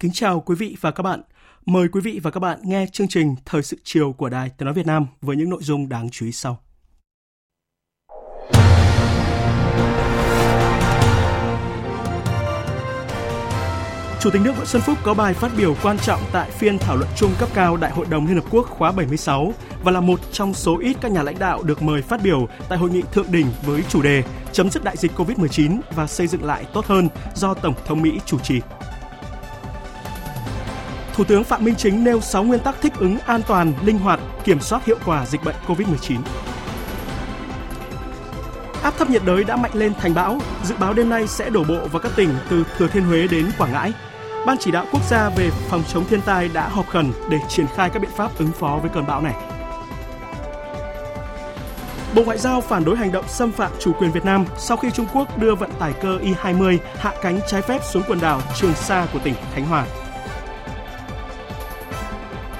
Kính chào quý vị và các bạn. Mời quý vị và các bạn nghe chương trình Thời sự chiều của Đài Tiếng Nói Việt Nam với những nội dung đáng chú ý sau. Chủ tịch nước Nguyễn Xuân Phúc có bài phát biểu quan trọng tại phiên thảo luận chung cấp cao Đại hội đồng Liên Hợp Quốc khóa 76 và là một trong số ít các nhà lãnh đạo được mời phát biểu tại hội nghị thượng đỉnh với chủ đề chấm dứt đại dịch COVID-19 và xây dựng lại tốt hơn do Tổng thống Mỹ chủ trì. Thủ tướng Phạm Minh Chính nêu 6 nguyên tắc thích ứng an toàn, linh hoạt, kiểm soát hiệu quả dịch bệnh COVID-19. Áp thấp nhiệt đới đã mạnh lên thành bão, dự báo đêm nay sẽ đổ bộ vào các tỉnh từ Thừa Thiên Huế đến Quảng Ngãi. Ban chỉ đạo quốc gia về phòng chống thiên tai đã họp khẩn để triển khai các biện pháp ứng phó với cơn bão này. Bộ Ngoại giao phản đối hành động xâm phạm chủ quyền Việt Nam sau khi Trung Quốc đưa vận tải cơ Y-20 hạ cánh trái phép xuống quần đảo Trường Sa của tỉnh Khánh Hòa.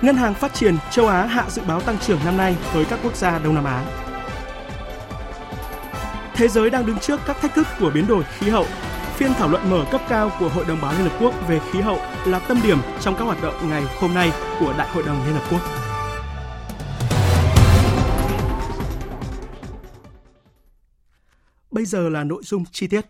Ngân hàng Phát triển châu Á hạ dự báo tăng trưởng năm nay với các quốc gia Đông Nam Á. Thế giới đang đứng trước các thách thức của biến đổi khí hậu. Phiên thảo luận mở cấp cao của Hội đồng Bảo Liên Hợp Quốc về khí hậu là tâm điểm trong các hoạt động ngày hôm nay của Đại hội đồng Liên Hợp Quốc. Bây giờ là nội dung chi tiết.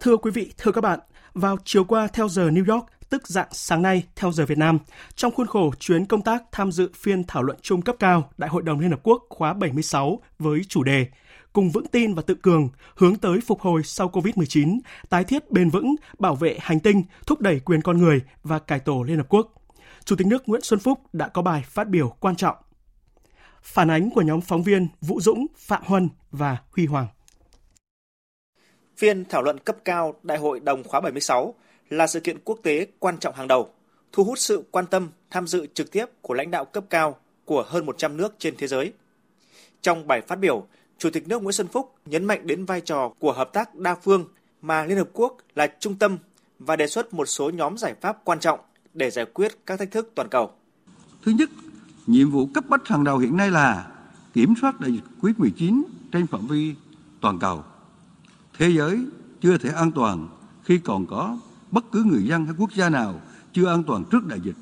Thưa quý vị, thưa các bạn, vào chiều qua theo giờ New York, tức dạng sáng nay theo giờ Việt Nam, trong khuôn khổ chuyến công tác tham dự phiên thảo luận chung cấp cao Đại hội đồng Liên Hợp Quốc khóa 76 với chủ đề cùng vững tin và tự cường, hướng tới phục hồi sau COVID-19, tái thiết bền vững, bảo vệ hành tinh, thúc đẩy quyền con người và cải tổ Liên Hợp Quốc. Chủ tịch nước Nguyễn Xuân Phúc đã có bài phát biểu quan trọng. Phản ánh của nhóm phóng viên Vũ Dũng, Phạm Huân và Huy Hoàng. Phiên thảo luận cấp cao Đại hội đồng khóa 76 là sự kiện quốc tế quan trọng hàng đầu, thu hút sự quan tâm, tham dự trực tiếp của lãnh đạo cấp cao của hơn 100 nước trên thế giới. Trong bài phát biểu, Chủ tịch nước Nguyễn Xuân Phúc nhấn mạnh đến vai trò của hợp tác đa phương mà Liên Hợp Quốc là trung tâm và đề xuất một số nhóm giải pháp quan trọng để giải quyết các thách thức toàn cầu. Thứ nhất, nhiệm vụ cấp bách hàng đầu hiện nay là kiểm soát đại dịch COVID-19 trên phạm vi toàn cầu. Thế giới chưa thể an toàn khi còn có bất cứ người dân hay quốc gia nào chưa an toàn trước đại dịch.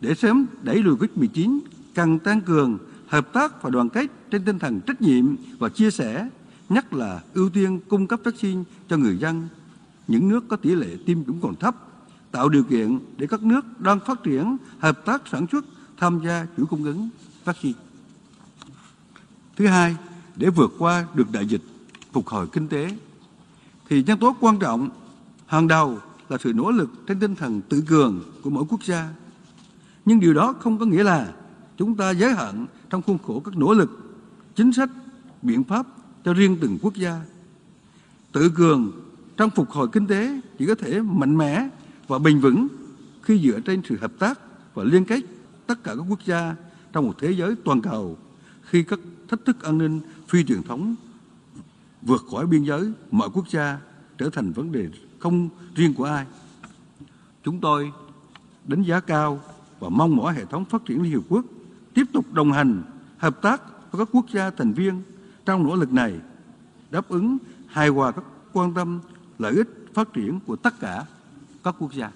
Để sớm đẩy lùi COVID-19, cần tăng cường hợp tác và đoàn kết trên tinh thần trách nhiệm và chia sẻ, nhất là ưu tiên cung cấp vaccine cho người dân, những nước có tỷ lệ tiêm chủng còn thấp, tạo điều kiện để các nước đang phát triển hợp tác sản xuất tham gia chuỗi cung ứng vaccine. Thứ hai, để vượt qua được đại dịch, phục hồi kinh tế, thì nhân tố quan trọng hàng đầu là sự nỗ lực trên tinh thần tự cường của mỗi quốc gia. Nhưng điều đó không có nghĩa là chúng ta giới hạn trong khuôn khổ các nỗ lực, chính sách, biện pháp cho riêng từng quốc gia. Tự cường trong phục hồi kinh tế chỉ có thể mạnh mẽ và bền vững khi dựa trên sự hợp tác và liên kết tất cả các quốc gia trong một thế giới toàn cầu khi các thách thức an ninh phi truyền thống vượt khỏi biên giới mọi quốc gia trở thành vấn đề không riêng của ai. Chúng tôi đánh giá cao và mong mỏi hệ thống phát triển Liên Hiệp Quốc tiếp tục đồng hành, hợp tác với các quốc gia thành viên trong nỗ lực này, đáp ứng hài hòa các quan tâm, lợi ích phát triển của tất cả các quốc gia.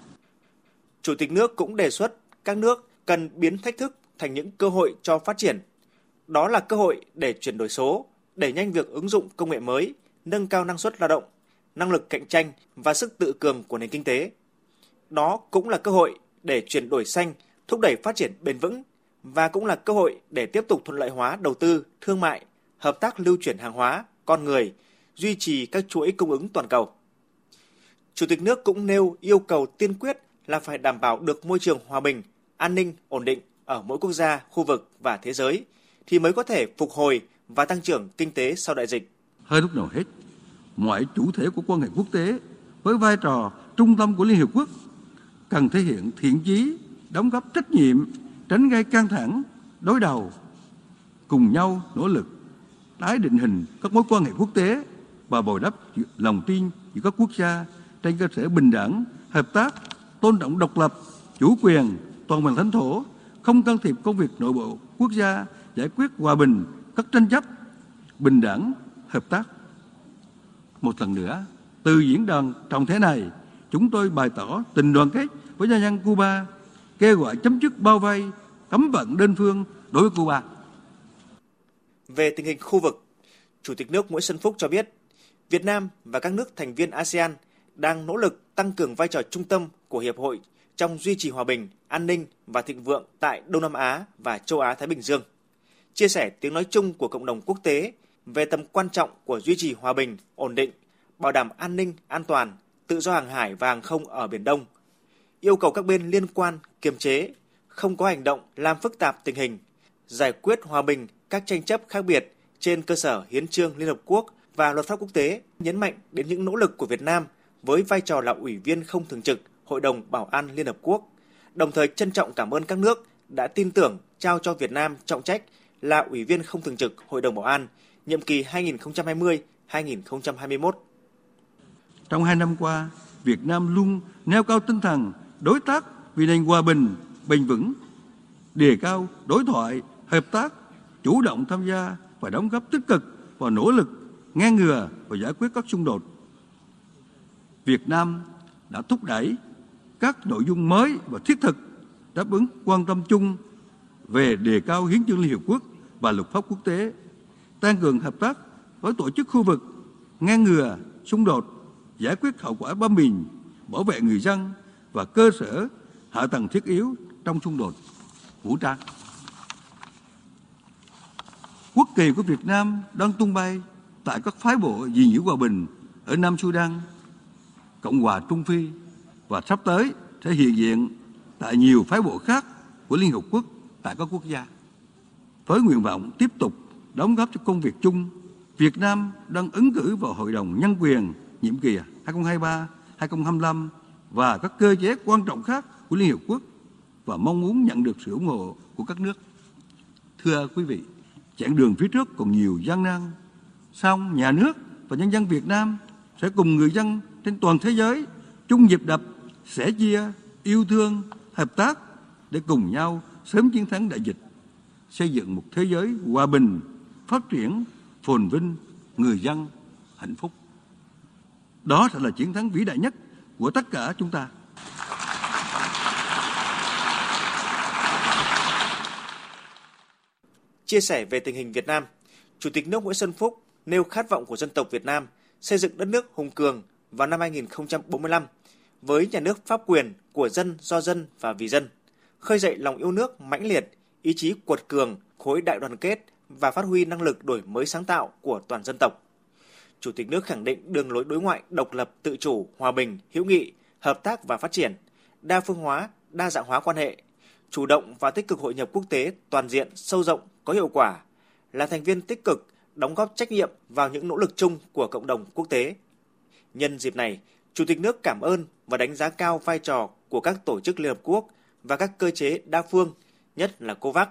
Chủ tịch nước cũng đề xuất các nước cần biến thách thức thành những cơ hội cho phát triển. Đó là cơ hội để chuyển đổi số, đẩy nhanh việc ứng dụng công nghệ mới, nâng cao năng suất lao động, năng lực cạnh tranh và sức tự cường của nền kinh tế. Đó cũng là cơ hội để chuyển đổi xanh, thúc đẩy phát triển bền vững và cũng là cơ hội để tiếp tục thuận lợi hóa đầu tư, thương mại, hợp tác lưu chuyển hàng hóa, con người, duy trì các chuỗi cung ứng toàn cầu. Chủ tịch nước cũng nêu yêu cầu tiên quyết là phải đảm bảo được môi trường hòa bình, an ninh, ổn định ở mỗi quốc gia, khu vực và thế giới thì mới có thể phục hồi và tăng trưởng kinh tế sau đại dịch. Hơn lúc nào hết, mọi chủ thể của quan hệ quốc tế với vai trò trung tâm của Liên Hiệp Quốc cần thể hiện thiện chí, đóng góp trách nhiệm, tránh gây căng thẳng, đối đầu, cùng nhau nỗ lực tái định hình các mối quan hệ quốc tế và bồi đắp lòng tin giữa các quốc gia trên cơ sở bình đẳng, hợp tác, tôn trọng độc lập, chủ quyền, toàn vẹn lãnh thổ, không can thiệp công việc nội bộ quốc gia, giải quyết hòa bình các tranh chấp, bình đẳng, hợp tác. Một lần nữa, từ diễn đàn trọng thể này, chúng tôi bày tỏ tình đoàn kết với nhân dân Cuba, kêu gọi chấm dứt bao vây, cấm vận đơn phương đối với Cuba. Về tình hình khu vực, Chủ tịch nước Nguyễn Xuân Phúc cho biết, Việt Nam và các nước thành viên ASEAN đang nỗ lực tăng cường vai trò trung tâm của hiệp hội trong duy trì hòa bình, an ninh và thịnh vượng tại Đông Nam Á và châu Á Thái Bình Dương. Chia sẻ tiếng nói chung của cộng đồng quốc tế về tầm quan trọng của duy trì hòa bình, ổn định, bảo đảm an ninh, an toàn, tự do hàng hải và hàng không ở Biển Đông. Yêu cầu các bên liên quan kiềm chế, không có hành động làm phức tạp tình hình, giải quyết hòa bình các tranh chấp khác biệt trên cơ sở hiến trương Liên Hợp Quốc và luật pháp quốc tế, nhấn mạnh đến những nỗ lực của Việt Nam với vai trò là ủy viên không thường trực Hội đồng Bảo an Liên Hợp Quốc, đồng thời trân trọng cảm ơn các nước đã tin tưởng trao cho Việt Nam trọng trách là ủy viên không thường trực Hội đồng Bảo an nhiệm kỳ 2020-2021. Trong hai năm qua, Việt Nam luôn nêu cao tinh thần đối tác vì nền hòa bình, bền vững, đề cao đối thoại, hợp tác, chủ động tham gia và đóng góp tích cực vào nỗ lực ngăn ngừa và giải quyết các xung đột. Việt Nam đã thúc đẩy các nội dung mới và thiết thực đáp ứng quan tâm chung về đề cao hiến chương Liên Hiệp Quốc và luật pháp quốc tế, tăng cường hợp tác với tổ chức khu vực, ngăn ngừa xung đột, giải quyết hậu quả bom mìn, bảo vệ người dân và cơ sở hạ tầng thiết yếu trong xung đột vũ trang. Quốc kỳ của Việt Nam đang tung bay tại các phái bộ gìn giữ hòa bình ở Nam Sudan, Cộng hòa Trung Phi và sắp tới sẽ hiện diện tại nhiều phái bộ khác của Liên Hợp Quốc tại các quốc gia. Với nguyện vọng tiếp tục đóng góp cho công việc chung, Việt Nam đang ứng cử vào Hội đồng Nhân quyền nhiệm kỳ 2023-2025 và các cơ chế quan trọng khác của Liên Hợp Quốc và mong muốn nhận được sự ủng hộ của các nước. Thưa quý vị, chặng đường phía trước còn nhiều gian nan, song nhà nước và nhân dân Việt Nam sẽ cùng người dân trên toàn thế giới chung nhịp đập, sẻ chia, yêu thương, hợp tác để cùng nhau sớm chiến thắng đại dịch, xây dựng một thế giới hòa bình, phát triển, phồn vinh, người dân hạnh phúc. Đó sẽ là chiến thắng vĩ đại nhất của tất cả chúng ta. Chia sẻ về tình hình Việt Nam, Chủ tịch nước Nguyễn Xuân Phúc nêu khát vọng của dân tộc Việt Nam xây dựng đất nước hùng cường vào năm 2045 với nhà nước pháp quyền của dân, do dân và vì dân, khơi dậy lòng yêu nước mãnh liệt, ý chí cuột cường, khối đại đoàn kết và phát huy năng lực đổi mới sáng tạo của toàn dân tộc. Chủ tịch nước khẳng định đường lối đối ngoại độc lập, tự chủ, hòa bình, hữu nghị, hợp tác và phát triển, đa phương hóa, đa dạng hóa quan hệ, chủ động và tích cực hội nhập quốc tế toàn diện, sâu rộng, có hiệu quả, là thành viên tích cực, đóng góp trách nhiệm vào những nỗ lực chung của cộng đồng quốc tế. Nhân dịp này, Chủ tịch nước cảm ơn và đánh giá cao vai trò của các tổ chức Liên Hợp Quốc và các cơ chế đa phương, nhất là COVAX,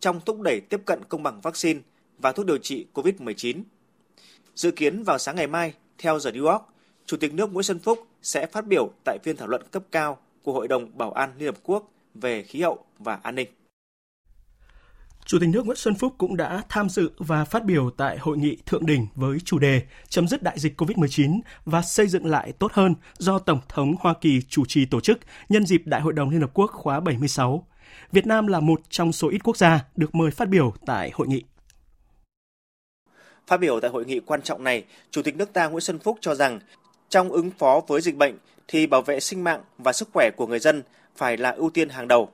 trong thúc đẩy tiếp cận công bằng vaccine và thuốc điều trị COVID-19. Dự kiến vào sáng ngày mai, theo giờ New York, Chủ tịch nước Nguyễn Xuân Phúc sẽ phát biểu tại phiên thảo luận cấp cao của Hội đồng Bảo an Liên Hợp Quốc về khí hậu và an ninh. Chủ tịch nước Nguyễn Xuân Phúc cũng đã tham dự và phát biểu tại hội nghị thượng đỉnh với chủ đề chấm dứt đại dịch COVID-19 và xây dựng lại tốt hơn do Tổng thống Hoa Kỳ chủ trì tổ chức nhân dịp Đại hội đồng Liên Hợp Quốc khóa 76. Việt Nam là một trong số ít quốc gia được mời phát biểu tại hội nghị. Phát biểu tại hội nghị quan trọng này, Chủ tịch nước ta Nguyễn Xuân Phúc cho rằng trong ứng phó với dịch bệnh thì bảo vệ sinh mạng và sức khỏe của người dân phải là ưu tiên hàng đầu.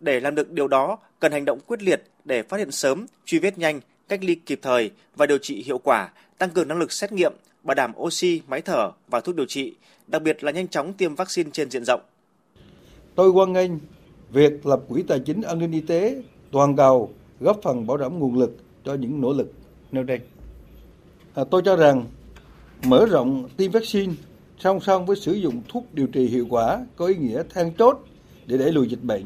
Để làm được điều đó, cần hành động quyết liệt để phát hiện sớm, truy vết nhanh, cách ly kịp thời và điều trị hiệu quả, tăng cường năng lực xét nghiệm, bảo đảm oxy, máy thở và thuốc điều trị, đặc biệt là nhanh chóng tiêm vaccine trên diện rộng. Tôi hoan nghênh việc lập quỹ tài chính an ninh y tế toàn cầu góp phần bảo đảm nguồn lực cho những nỗ lực nêu trên. À, tôi cho rằng mở rộng tiêm vaccine song song với sử dụng thuốc điều trị hiệu quả có ý nghĩa then chốt để đẩy lùi dịch bệnh,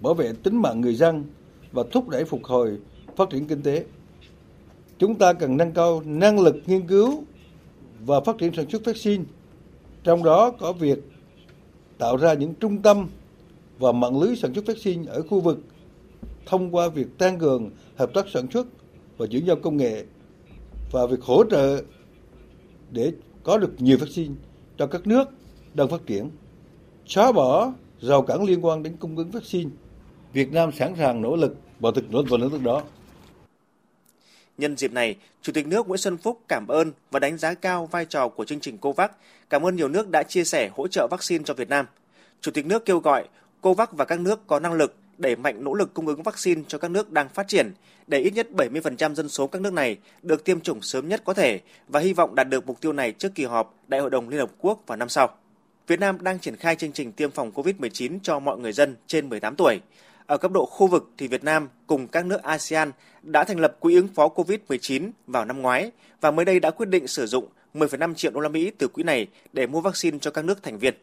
bảo vệ tính mạng người dân và thúc đẩy phục hồi phát triển kinh tế. Chúng ta cần nâng cao năng lực nghiên cứu và phát triển sản xuất vaccine, trong đó có việc tạo ra những trung tâm và mạng lưới sản xuất vaccine ở khu vực thông qua việc tăng cường hợp tác sản xuất và chuyển giao công nghệ và việc hỗ trợ để có được nhiều vaccine cho các nước đang phát triển, xóa bỏ rào cản liên quan đến cung ứng vaccine. Việt Nam sẵn sàng nỗ lực và thực nỗ lực đó. Nhân dịp này, Chủ tịch nước Nguyễn Xuân Phúc cảm ơn và đánh giá cao vai trò của chương trình COVAX, cảm ơn nhiều nước đã chia sẻ hỗ trợ vaccine cho Việt Nam. Chủ tịch nước kêu gọi COVAX và các nước có năng lực đẩy mạnh nỗ lực cung ứng vaccine cho các nước đang phát triển, để ít nhất 70% dân số các nước này được tiêm chủng sớm nhất có thể và hy vọng đạt được mục tiêu này trước kỳ họp Đại hội đồng Liên Hợp Quốc vào năm sau. Việt Nam đang triển khai chương trình tiêm phòng COVID-19 cho mọi người dân trên 18 tuổi. Ở cấp độ khu vực thì Việt Nam cùng các nước ASEAN đã thành lập quỹ ứng phó COVID-19 vào năm ngoái và mới đây đã quyết định sử dụng 10,5 triệu đô la Mỹ từ quỹ này để mua vaccine cho các nước thành viên.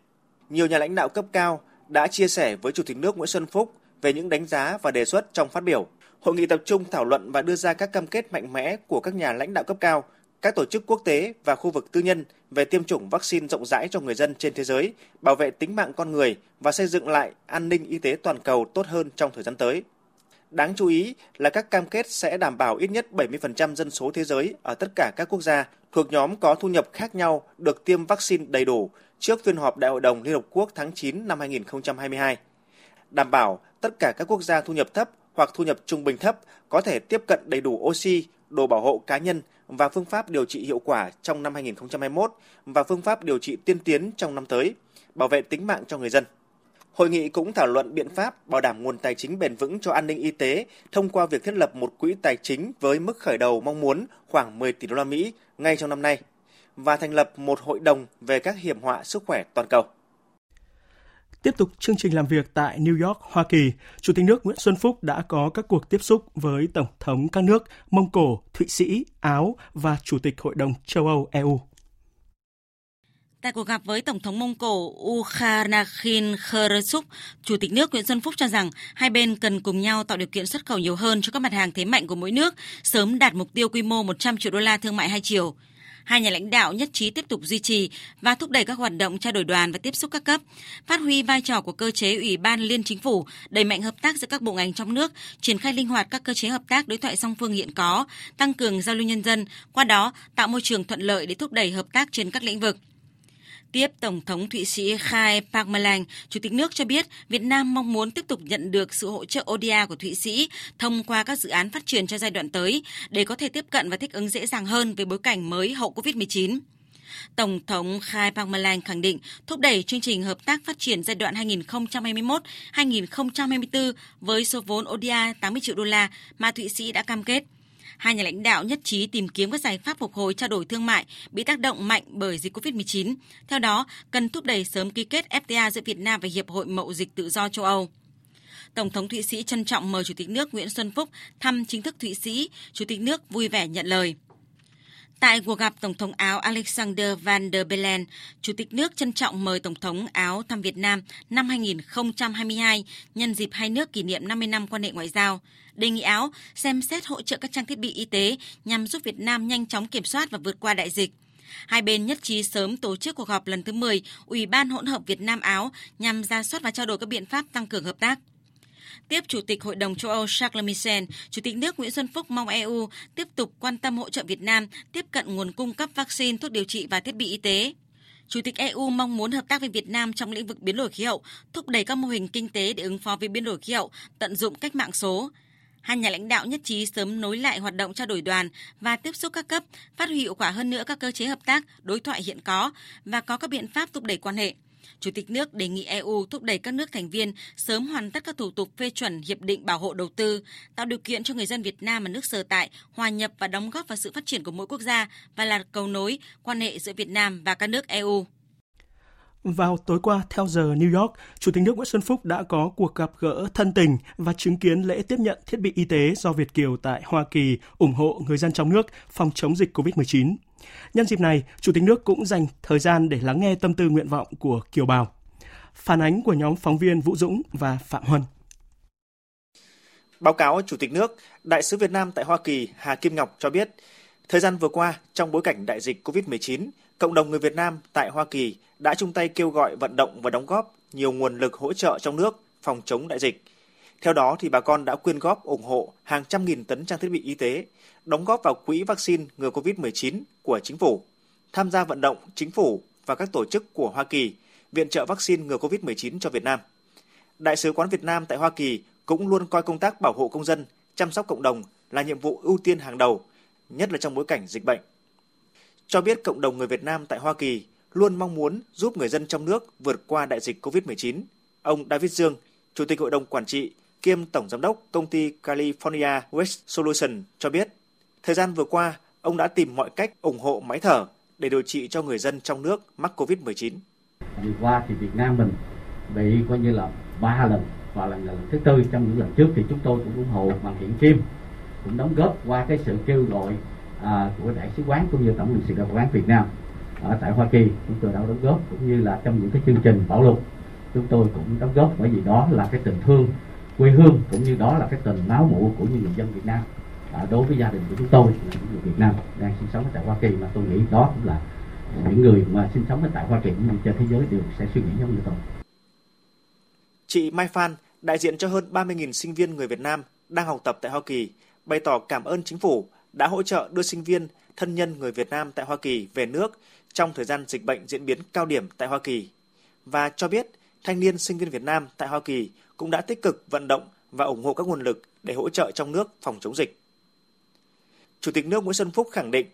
Nhiều nhà lãnh đạo cấp cao đã chia sẻ với Chủ tịch nước Nguyễn Xuân Phúc về những đánh giá và đề xuất trong phát biểu. Hội nghị tập trung thảo luận và đưa ra các cam kết mạnh mẽ của các nhà lãnh đạo cấp cao, các tổ chức quốc tế và khu vực tư nhân về tiêm chủng vaccine rộng rãi cho người dân trên thế giới, bảo vệ tính mạng con người và xây dựng lại an ninh y tế toàn cầu tốt hơn trong thời gian tới. Đáng chú ý là các cam kết sẽ đảm bảo ít nhất 70% dân số thế giới ở tất cả các quốc gia thuộc nhóm có thu nhập khác nhau được tiêm vaccine đầy đủ trước phiên họp Đại hội đồng Liên Hợp Quốc tháng 9 năm 2022. Đảm bảo tất cả các quốc gia thu nhập thấp hoặc thu nhập trung bình thấp có thể tiếp cận đầy đủ oxy, đồ bảo hộ cá nhân và phương pháp điều trị hiệu quả trong năm 2021 và phương pháp điều trị tiên tiến trong năm tới, bảo vệ tính mạng cho người dân. Hội nghị cũng thảo luận biện pháp bảo đảm nguồn tài chính bền vững cho an ninh y tế thông qua việc thiết lập một quỹ tài chính với mức khởi đầu mong muốn khoảng 10 tỷ đô la Mỹ ngay trong năm nay và thành lập một hội đồng về các hiểm họa sức khỏe toàn cầu. Tiếp tục chương trình làm việc tại New York, Hoa Kỳ, Chủ tịch nước Nguyễn Xuân Phúc đã có các cuộc tiếp xúc với Tổng thống các nước Mông Cổ, Thụy Sĩ, Áo và Chủ tịch Hội đồng châu Âu EU. Tại cuộc gặp với Tổng thống Mông Cổ Ukhanakhin Kharsuk, Chủ tịch nước Nguyễn Xuân Phúc cho rằng hai bên cần cùng nhau tạo điều kiện xuất khẩu nhiều hơn cho các mặt hàng thế mạnh của mỗi nước, sớm đạt mục tiêu quy mô 100 triệu đô la thương mại hai chiều hai nhà lãnh đạo nhất trí tiếp tục duy trì và thúc đẩy các hoạt động trao đổi đoàn và tiếp xúc các cấp, phát huy vai trò của cơ chế Ủy ban Liên Chính phủ, đẩy mạnh hợp tác giữa các bộ ngành trong nước, triển khai linh hoạt các cơ chế hợp tác đối thoại song phương hiện có, tăng cường giao lưu nhân dân, qua đó tạo môi trường thuận lợi để thúc đẩy hợp tác trên các lĩnh vực. Tiếp Tổng thống Thụy Sĩ Khai Parmelang, Chủ tịch nước cho biết Việt Nam mong muốn tiếp tục nhận được sự hỗ trợ ODA của Thụy Sĩ thông qua các dự án phát triển cho giai đoạn tới để có thể tiếp cận và thích ứng dễ dàng hơn với bối cảnh mới hậu COVID-19. Tổng thống Khai Parmelang khẳng định thúc đẩy chương trình hợp tác phát triển giai đoạn 2021-2024 với số vốn ODA 80 triệu đô la mà Thụy Sĩ đã cam kết – hai nhà lãnh đạo nhất trí tìm kiếm các giải pháp phục hồi trao đổi thương mại bị tác động mạnh bởi dịch COVID-19. Theo đó, cần thúc đẩy sớm ký kết FTA giữa Việt Nam và Hiệp hội Mậu dịch tự do châu Âu. Tổng thống Thụy Sĩ trân trọng mời Chủ tịch nước Nguyễn Xuân Phúc thăm chính thức Thụy Sĩ, Chủ tịch nước vui vẻ nhận lời. Tại cuộc gặp Tổng thống Áo Alexander Van der Bellen, Chủ tịch nước trân trọng mời Tổng thống Áo thăm Việt Nam năm 2022 nhân dịp hai nước kỷ niệm 50 năm quan hệ ngoại giao. Đề nghị Áo xem xét hỗ trợ các trang thiết bị y tế nhằm giúp Việt Nam nhanh chóng kiểm soát và vượt qua đại dịch. Hai bên nhất trí sớm tổ chức cuộc họp lần thứ 10 Ủy ban hỗn hợp Việt Nam Áo nhằm ra soát và trao đổi các biện pháp tăng cường hợp tác. Tiếp Chủ tịch Hội đồng châu Âu Charles Michel, Chủ tịch nước Nguyễn Xuân Phúc mong EU tiếp tục quan tâm hỗ trợ Việt Nam tiếp cận nguồn cung cấp vaccine, thuốc điều trị và thiết bị y tế. Chủ tịch EU mong muốn hợp tác với Việt Nam trong lĩnh vực biến đổi khí hậu, thúc đẩy các mô hình kinh tế để ứng phó với biến đổi khí hậu, tận dụng cách mạng số. Hai nhà lãnh đạo nhất trí sớm nối lại hoạt động trao đổi đoàn và tiếp xúc các cấp, phát huy hiệu quả hơn nữa các cơ chế hợp tác, đối thoại hiện có và có các biện pháp thúc đẩy quan hệ Chủ tịch nước đề nghị EU thúc đẩy các nước thành viên sớm hoàn tất các thủ tục phê chuẩn hiệp định bảo hộ đầu tư, tạo điều kiện cho người dân Việt Nam và nước sở tại hòa nhập và đóng góp vào sự phát triển của mỗi quốc gia và là cầu nối quan hệ giữa Việt Nam và các nước EU. Vào tối qua, theo giờ New York, Chủ tịch nước Nguyễn Xuân Phúc đã có cuộc gặp gỡ thân tình và chứng kiến lễ tiếp nhận thiết bị y tế do Việt Kiều tại Hoa Kỳ ủng hộ người dân trong nước phòng chống dịch COVID-19. Nhân dịp này, Chủ tịch nước cũng dành thời gian để lắng nghe tâm tư nguyện vọng của kiều bào. Phản ánh của nhóm phóng viên Vũ Dũng và Phạm Huân. Báo cáo Chủ tịch nước, Đại sứ Việt Nam tại Hoa Kỳ Hà Kim Ngọc cho biết, thời gian vừa qua, trong bối cảnh đại dịch COVID-19, cộng đồng người Việt Nam tại Hoa Kỳ đã chung tay kêu gọi vận động và đóng góp nhiều nguồn lực hỗ trợ trong nước phòng chống đại dịch. Theo đó thì bà con đã quyên góp ủng hộ hàng trăm nghìn tấn trang thiết bị y tế, đóng góp vào quỹ vaccine ngừa COVID-19 của chính phủ, tham gia vận động chính phủ và các tổ chức của Hoa Kỳ viện trợ vaccine ngừa COVID-19 cho Việt Nam. Đại sứ quán Việt Nam tại Hoa Kỳ cũng luôn coi công tác bảo hộ công dân, chăm sóc cộng đồng là nhiệm vụ ưu tiên hàng đầu, nhất là trong bối cảnh dịch bệnh. Cho biết cộng đồng người Việt Nam tại Hoa Kỳ luôn mong muốn giúp người dân trong nước vượt qua đại dịch COVID-19. Ông David Dương, Chủ tịch Hội đồng Quản trị kiêm Tổng Giám đốc công ty California West Solution cho biết, thời gian vừa qua, ông đã tìm mọi cách ủng hộ máy thở để điều trị cho người dân trong nước mắc COVID-19. Vừa qua thì Việt Nam mình bị coi như là ba lần và lần lần thứ tư trong những lần trước thì chúng tôi cũng ủng hộ bằng hiện kim cũng đóng góp qua cái sự kêu gọi à, của đại sứ quán cũng như tổng lãnh sự quán Việt Nam ở tại Hoa Kỳ chúng tôi đã đóng góp cũng như là trong những cái chương trình bảo lục chúng tôi cũng đóng góp bởi vì đó là cái tình thương quê hương cũng như đó là cái tình máu mủ của những người dân Việt Nam à, đối với gia đình của chúng tôi là những người Việt Nam đang sinh sống ở tại Hoa Kỳ mà tôi nghĩ đó cũng là những người mà sinh sống ở tại Hoa Kỳ cũng như trên thế giới đều sẽ suy nghĩ giống như tôi. Chị Mai Phan, đại diện cho hơn 30.000 sinh viên người Việt Nam đang học tập tại Hoa Kỳ, bày tỏ cảm ơn chính phủ đã hỗ trợ đưa sinh viên, thân nhân người Việt Nam tại Hoa Kỳ về nước trong thời gian dịch bệnh diễn biến cao điểm tại Hoa Kỳ và cho biết thanh niên sinh viên Việt Nam tại Hoa Kỳ cũng đã tích cực vận động và ủng hộ các nguồn lực để hỗ trợ trong nước phòng chống dịch. Chủ tịch nước Nguyễn Xuân Phúc khẳng định,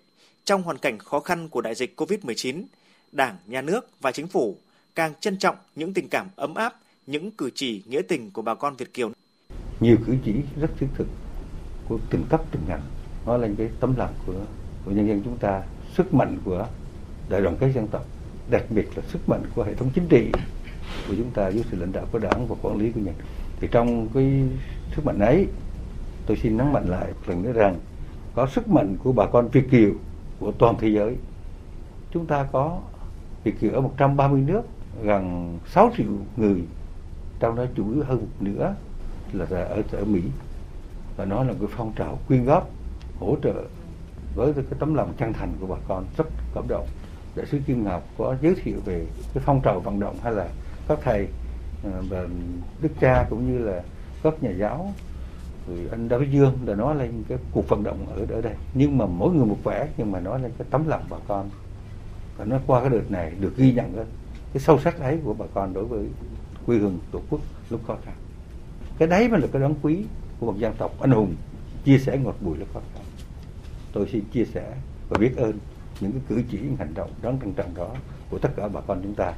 trong hoàn cảnh khó khăn của đại dịch COVID-19, Đảng, Nhà nước và Chính phủ càng trân trọng những tình cảm ấm áp, những cử chỉ nghĩa tình của bà con Việt Kiều. Nhiều cử chỉ rất thiết thực của từng cấp từng ngành nói lên cái tấm lòng của của nhân dân chúng ta, sức mạnh của đại đoàn kết dân tộc, đặc biệt là sức mạnh của hệ thống chính trị của chúng ta dưới sự lãnh đạo của đảng và quản lý của nhà nước. Thì trong cái sức mạnh ấy, tôi xin nhấn mạnh lại một lần nữa rằng có sức mạnh của bà con Việt kiều của toàn thế giới. Chúng ta có Việt kiều ở 130 nước, gần 6 triệu người, trong đó chủ yếu hơn một nửa là ở ở Mỹ và nó là một cái phong trào quyên góp hỗ trợ với cái tấm lòng chân thành của bà con rất cảm động đại sứ Kim Ngọc có giới thiệu về cái phong trào vận động hay là các thầy ờ, và đức cha cũng như là các nhà giáo. Rồi anh David Dương đã nói lên cái cuộc vận động ở ở đây. Nhưng mà mỗi người một vẻ nhưng mà nói lên cái tấm lòng bà con. Và nó qua cái đợt này được ghi nhận cái, cái sâu sắc ấy của bà con đối với quê hương tổ quốc lúc khó khăn. Cái đấy mới là cái đáng quý của một dân tộc. Anh hùng chia sẻ ngọt bùi lúc khó khăn. Tôi xin chia sẻ và biết ơn những cái cử chỉ những hành động đáng trân trọng đó của tất cả bà con chúng ta.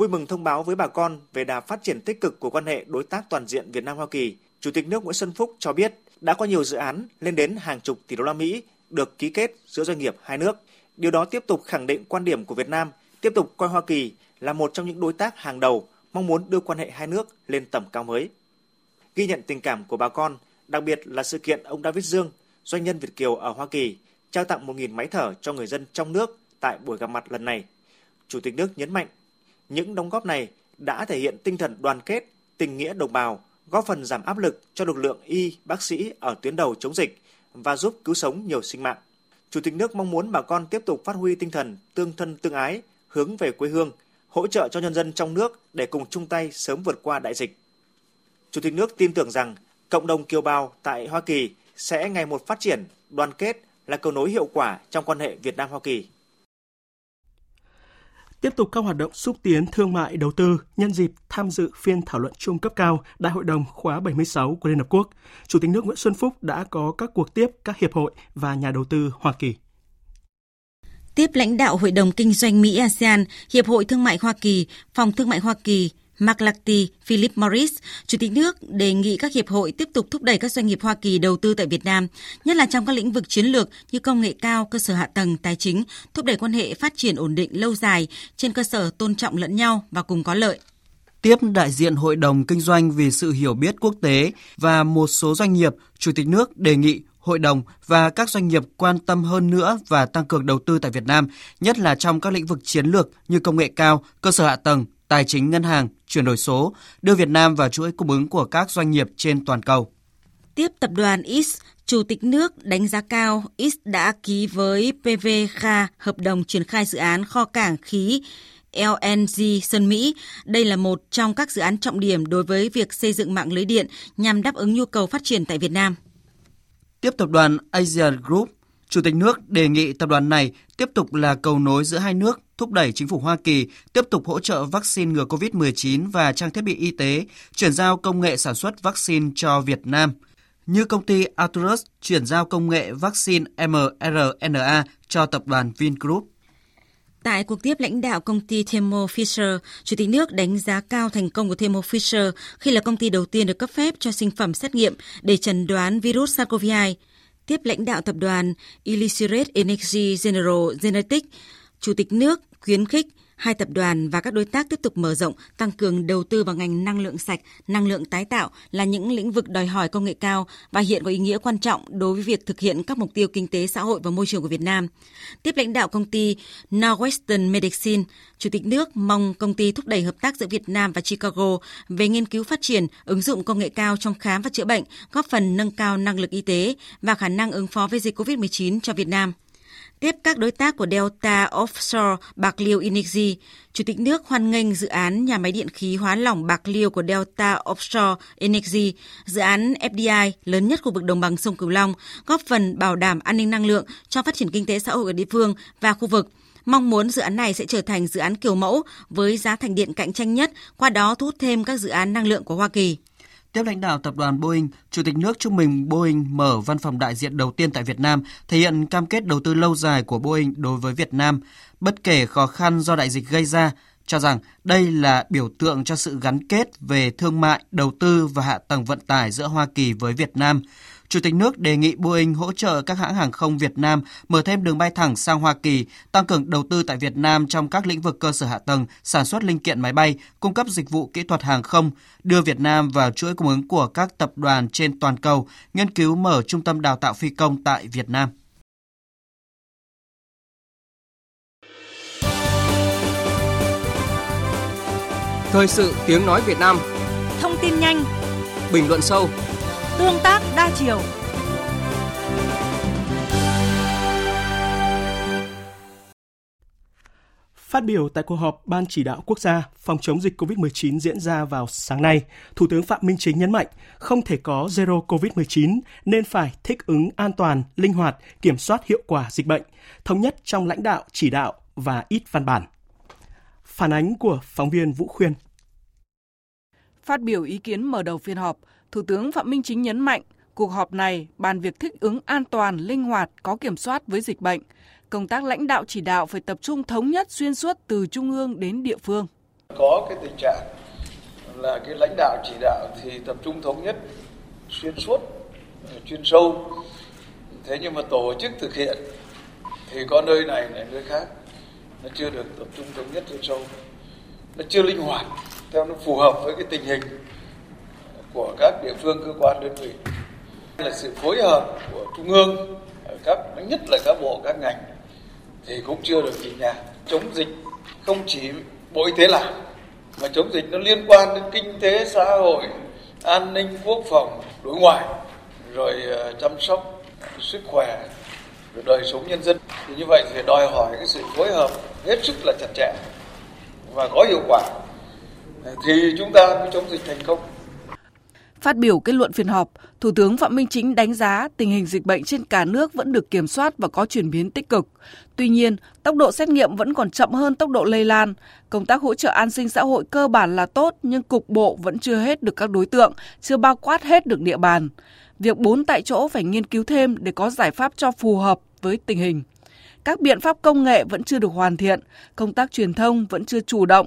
Vui mừng thông báo với bà con về đà phát triển tích cực của quan hệ đối tác toàn diện Việt Nam Hoa Kỳ, Chủ tịch nước Nguyễn Xuân Phúc cho biết đã có nhiều dự án lên đến hàng chục tỷ đô la Mỹ được ký kết giữa doanh nghiệp hai nước. Điều đó tiếp tục khẳng định quan điểm của Việt Nam tiếp tục coi Hoa Kỳ là một trong những đối tác hàng đầu mong muốn đưa quan hệ hai nước lên tầm cao mới. Ghi nhận tình cảm của bà con, đặc biệt là sự kiện ông David Dương, doanh nhân Việt Kiều ở Hoa Kỳ trao tặng 1.000 máy thở cho người dân trong nước tại buổi gặp mặt lần này. Chủ tịch nước nhấn mạnh, những đóng góp này đã thể hiện tinh thần đoàn kết, tình nghĩa đồng bào, góp phần giảm áp lực cho lực lượng y, bác sĩ ở tuyến đầu chống dịch và giúp cứu sống nhiều sinh mạng. Chủ tịch nước mong muốn bà con tiếp tục phát huy tinh thần tương thân tương ái, hướng về quê hương, hỗ trợ cho nhân dân trong nước để cùng chung tay sớm vượt qua đại dịch. Chủ tịch nước tin tưởng rằng cộng đồng kiều bào tại Hoa Kỳ sẽ ngày một phát triển, đoàn kết là cầu nối hiệu quả trong quan hệ Việt Nam Hoa Kỳ. Tiếp tục các hoạt động xúc tiến thương mại đầu tư nhân dịp tham dự phiên thảo luận chung cấp cao Đại hội đồng khóa 76 của Liên Hợp Quốc, Chủ tịch nước Nguyễn Xuân Phúc đã có các cuộc tiếp các hiệp hội và nhà đầu tư Hoa Kỳ. Tiếp lãnh đạo Hội đồng Kinh doanh Mỹ ASEAN, Hiệp hội Thương mại Hoa Kỳ, Phòng Thương mại Hoa Kỳ, McLarty Philip Morris, Chủ tịch nước đề nghị các hiệp hội tiếp tục thúc đẩy các doanh nghiệp Hoa Kỳ đầu tư tại Việt Nam, nhất là trong các lĩnh vực chiến lược như công nghệ cao, cơ sở hạ tầng, tài chính, thúc đẩy quan hệ phát triển ổn định lâu dài trên cơ sở tôn trọng lẫn nhau và cùng có lợi. Tiếp đại diện Hội đồng Kinh doanh vì sự hiểu biết quốc tế và một số doanh nghiệp, Chủ tịch nước đề nghị hội đồng và các doanh nghiệp quan tâm hơn nữa và tăng cường đầu tư tại Việt Nam, nhất là trong các lĩnh vực chiến lược như công nghệ cao, cơ sở hạ tầng, tài chính ngân hàng, chuyển đổi số, đưa Việt Nam vào chuỗi cung ứng của các doanh nghiệp trên toàn cầu. Tiếp tập đoàn X, Chủ tịch nước đánh giá cao X đã ký với PVK hợp đồng triển khai dự án kho cảng khí LNG Sơn Mỹ. Đây là một trong các dự án trọng điểm đối với việc xây dựng mạng lưới điện nhằm đáp ứng nhu cầu phát triển tại Việt Nam. Tiếp tập đoàn Asia Group, Chủ tịch nước đề nghị tập đoàn này tiếp tục là cầu nối giữa hai nước, thúc đẩy chính phủ Hoa Kỳ tiếp tục hỗ trợ vaccine ngừa COVID-19 và trang thiết bị y tế, chuyển giao công nghệ sản xuất vaccine cho Việt Nam. Như công ty Arturus chuyển giao công nghệ vaccine mRNA cho tập đoàn Vingroup. Tại cuộc tiếp lãnh đạo công ty Thermo Fisher, Chủ tịch nước đánh giá cao thành công của Thermo Fisher khi là công ty đầu tiên được cấp phép cho sinh phẩm xét nghiệm để chẩn đoán virus SARS-CoV-2. Tiếp lãnh đạo tập đoàn Elisirate Energy General Genetics, Chủ tịch nước khuyến khích hai tập đoàn và các đối tác tiếp tục mở rộng, tăng cường đầu tư vào ngành năng lượng sạch, năng lượng tái tạo là những lĩnh vực đòi hỏi công nghệ cao và hiện có ý nghĩa quan trọng đối với việc thực hiện các mục tiêu kinh tế xã hội và môi trường của Việt Nam. Tiếp lãnh đạo công ty Northwestern Medicine, Chủ tịch nước mong công ty thúc đẩy hợp tác giữa Việt Nam và Chicago về nghiên cứu phát triển, ứng dụng công nghệ cao trong khám và chữa bệnh, góp phần nâng cao năng lực y tế và khả năng ứng phó với dịch COVID-19 cho Việt Nam. Tiếp các đối tác của Delta Offshore Bạc Liêu Energy, Chủ tịch nước hoan nghênh dự án nhà máy điện khí hóa lỏng Bạc Liêu của Delta Offshore Energy, dự án FDI lớn nhất khu vực đồng bằng sông Cửu Long, góp phần bảo đảm an ninh năng lượng cho phát triển kinh tế xã hội ở địa phương và khu vực. Mong muốn dự án này sẽ trở thành dự án kiểu mẫu với giá thành điện cạnh tranh nhất, qua đó thu hút thêm các dự án năng lượng của Hoa Kỳ. Tiếp lãnh đạo tập đoàn Boeing, Chủ tịch nước chúc mừng Boeing mở văn phòng đại diện đầu tiên tại Việt Nam, thể hiện cam kết đầu tư lâu dài của Boeing đối với Việt Nam, bất kể khó khăn do đại dịch gây ra, cho rằng đây là biểu tượng cho sự gắn kết về thương mại, đầu tư và hạ tầng vận tải giữa Hoa Kỳ với Việt Nam. Chủ tịch nước đề nghị Boeing hỗ trợ các hãng hàng không Việt Nam mở thêm đường bay thẳng sang Hoa Kỳ, tăng cường đầu tư tại Việt Nam trong các lĩnh vực cơ sở hạ tầng, sản xuất linh kiện máy bay, cung cấp dịch vụ kỹ thuật hàng không, đưa Việt Nam vào chuỗi cung ứng của các tập đoàn trên toàn cầu, nghiên cứu mở trung tâm đào tạo phi công tại Việt Nam. Thời sự tiếng nói Việt Nam. Thông tin nhanh. Bình luận sâu Tương tác đa chiều Phát biểu tại cuộc họp Ban chỉ đạo quốc gia phòng chống dịch COVID-19 diễn ra vào sáng nay, Thủ tướng Phạm Minh Chính nhấn mạnh không thể có zero COVID-19 nên phải thích ứng an toàn, linh hoạt, kiểm soát hiệu quả dịch bệnh, thống nhất trong lãnh đạo, chỉ đạo và ít văn bản. Phản ánh của phóng viên Vũ Khuyên. Phát biểu ý kiến mở đầu phiên họp, Thủ tướng Phạm Minh Chính nhấn mạnh cuộc họp này bàn việc thích ứng an toàn, linh hoạt, có kiểm soát với dịch bệnh. Công tác lãnh đạo chỉ đạo phải tập trung thống nhất xuyên suốt từ trung ương đến địa phương. Có cái tình trạng là cái lãnh đạo chỉ đạo thì tập trung thống nhất xuyên suốt, chuyên sâu. Thế nhưng mà tổ chức thực hiện thì có nơi này này nơi khác nó chưa được tập trung thống nhất chuyên sâu nó chưa linh hoạt theo nó phù hợp với cái tình hình của các địa phương, cơ quan đơn vị. Là sự phối hợp của trung ương các, nhất là các bộ, các ngành, thì cũng chưa được nhìn nhàng chống dịch không chỉ bộ y tế làm, mà chống dịch nó liên quan đến kinh tế, xã hội, an ninh, quốc phòng, đối ngoại, rồi ờ, chăm sóc sức khỏe, rồi đời sống nhân dân. Thì như vậy thì đòi hỏi cái sự phối hợp hết sức là chặt chẽ và có hiệu quả. Thì chúng ta mới chống dịch thành công. Phát biểu kết luận phiên họp, Thủ tướng Phạm Minh Chính đánh giá tình hình dịch bệnh trên cả nước vẫn được kiểm soát và có chuyển biến tích cực. Tuy nhiên, tốc độ xét nghiệm vẫn còn chậm hơn tốc độ lây lan. Công tác hỗ trợ an sinh xã hội cơ bản là tốt nhưng cục bộ vẫn chưa hết được các đối tượng, chưa bao quát hết được địa bàn. Việc bốn tại chỗ phải nghiên cứu thêm để có giải pháp cho phù hợp với tình hình. các biện pháp công nghệ vẫn chưa được hoàn thiện, công tác truyền thông vẫn chưa chủ động,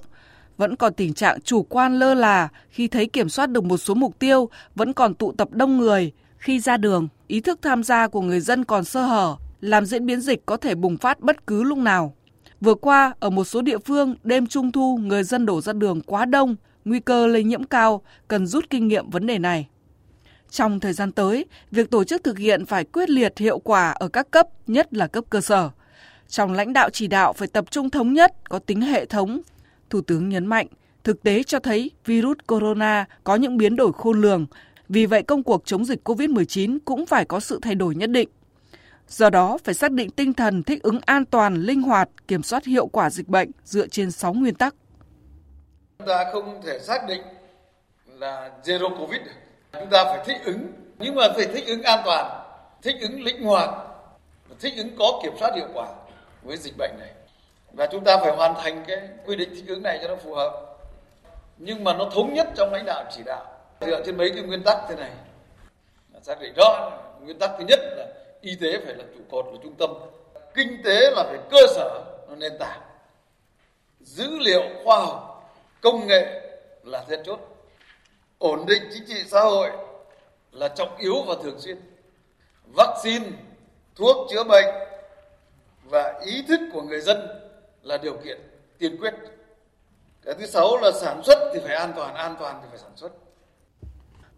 vẫn còn tình trạng chủ quan lơ là khi thấy kiểm soát được một số mục tiêu, vẫn còn tụ tập đông người, khi ra đường, ý thức tham gia của người dân còn sơ hở, làm diễn biến dịch có thể bùng phát bất cứ lúc nào. Vừa qua, ở một số địa phương, đêm trung thu người dân đổ ra đường quá đông, nguy cơ lây nhiễm cao, cần rút kinh nghiệm vấn đề này. Trong thời gian tới, việc tổ chức thực hiện phải quyết liệt hiệu quả ở các cấp, nhất là cấp cơ sở. Trong lãnh đạo chỉ đạo phải tập trung thống nhất, có tính hệ thống. Thủ tướng nhấn mạnh, thực tế cho thấy virus corona có những biến đổi khôn lường, vì vậy công cuộc chống dịch COVID-19 cũng phải có sự thay đổi nhất định. Do đó, phải xác định tinh thần thích ứng an toàn, linh hoạt, kiểm soát hiệu quả dịch bệnh dựa trên 6 nguyên tắc. Chúng ta không thể xác định là zero covid. Chúng ta phải thích ứng, nhưng mà phải thích ứng an toàn, thích ứng linh hoạt, thích ứng có kiểm soát hiệu quả với dịch bệnh này. Và chúng ta phải hoàn thành cái quy định thích ứng này cho nó phù hợp. Nhưng mà nó thống nhất trong lãnh đạo chỉ đạo. Dựa trên mấy cái nguyên tắc thế này. Xác định rõ nguyên tắc thứ nhất là y tế phải là trụ cột là trung tâm. Kinh tế là phải cơ sở, là nền tảng. Dữ liệu khoa học, công nghệ là then chốt. Ổn định chính trị xã hội là trọng yếu và thường xuyên. Vaccine, thuốc chữa bệnh và ý thức của người dân là điều kiện tiên quyết cái thứ sáu là sản xuất thì phải an toàn an toàn thì phải sản xuất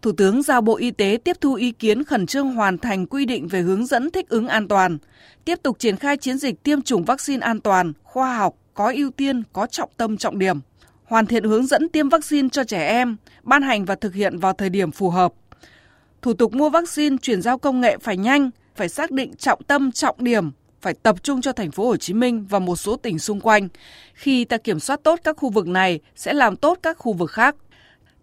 Thủ tướng giao Bộ Y tế tiếp thu ý kiến khẩn trương hoàn thành quy định về hướng dẫn thích ứng an toàn, tiếp tục triển khai chiến dịch tiêm chủng vaccine an toàn, khoa học, có ưu tiên, có trọng tâm trọng điểm, hoàn thiện hướng dẫn tiêm vaccine cho trẻ em, ban hành và thực hiện vào thời điểm phù hợp. Thủ tục mua vaccine chuyển giao công nghệ phải nhanh, phải xác định trọng tâm trọng điểm, phải tập trung cho thành phố Hồ Chí Minh và một số tỉnh xung quanh. Khi ta kiểm soát tốt các khu vực này sẽ làm tốt các khu vực khác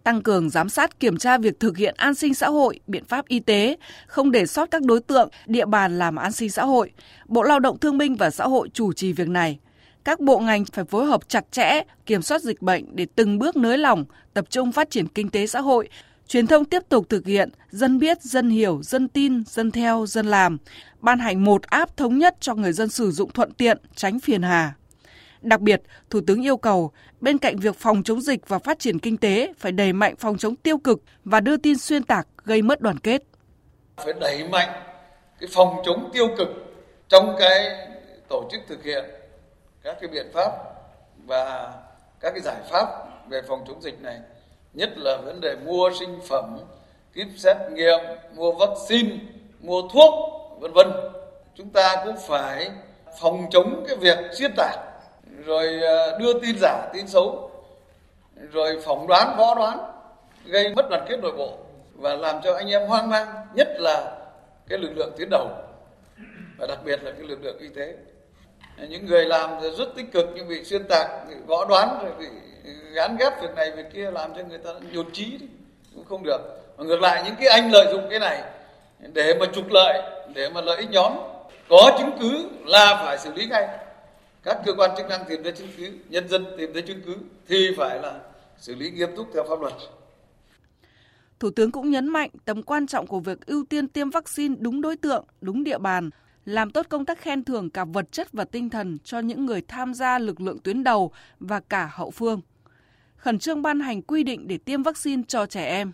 tăng cường giám sát kiểm tra việc thực hiện an sinh xã hội, biện pháp y tế, không để sót các đối tượng, địa bàn làm an sinh xã hội. Bộ Lao động Thương binh và Xã hội chủ trì việc này. Các bộ ngành phải phối hợp chặt chẽ, kiểm soát dịch bệnh để từng bước nới lỏng, tập trung phát triển kinh tế xã hội, Truyền thông tiếp tục thực hiện dân biết, dân hiểu, dân tin, dân theo, dân làm, ban hành một app thống nhất cho người dân sử dụng thuận tiện, tránh phiền hà. Đặc biệt, Thủ tướng yêu cầu bên cạnh việc phòng chống dịch và phát triển kinh tế phải đẩy mạnh phòng chống tiêu cực và đưa tin xuyên tạc gây mất đoàn kết. Phải đẩy mạnh cái phòng chống tiêu cực trong cái tổ chức thực hiện các cái biện pháp và các cái giải pháp về phòng chống dịch này, nhất là vấn đề mua sinh phẩm, kit xét nghiệm, mua vaccine, mua thuốc, vân vân. Chúng ta cũng phải phòng chống cái việc xuyên tạc rồi à, đưa tin giả tin xấu rồi phỏng đoán võ đoán gây mất đoàn kết nội bộ và làm cho anh em hoang mang nhất là cái lực lượng tuyến đầu và đặc biệt là cái lực lượng y tế những người làm rất tích cực nhưng bị xuyên tạc bị võ đoán rồi bị gán ghép việc này việc kia làm cho người ta nhột trí cũng không được. Mà ngược lại những cái anh lợi dụng cái này để mà trục lợi để mà lợi ích nhóm có chứng cứ là phải xử lý ngay. Các cơ quan chức năng tìm thấy chứng cứ nhân dân tìm thấy chứng cứ thì phải là xử lý nghiêm túc theo pháp luật. Thủ tướng cũng nhấn mạnh tầm quan trọng của việc ưu tiên tiêm vaccine đúng đối tượng, đúng địa bàn, làm tốt công tác khen thưởng cả vật chất và tinh thần cho những người tham gia lực lượng tuyến đầu và cả hậu phương. Khẩn trương ban hành quy định để tiêm vaccine cho trẻ em.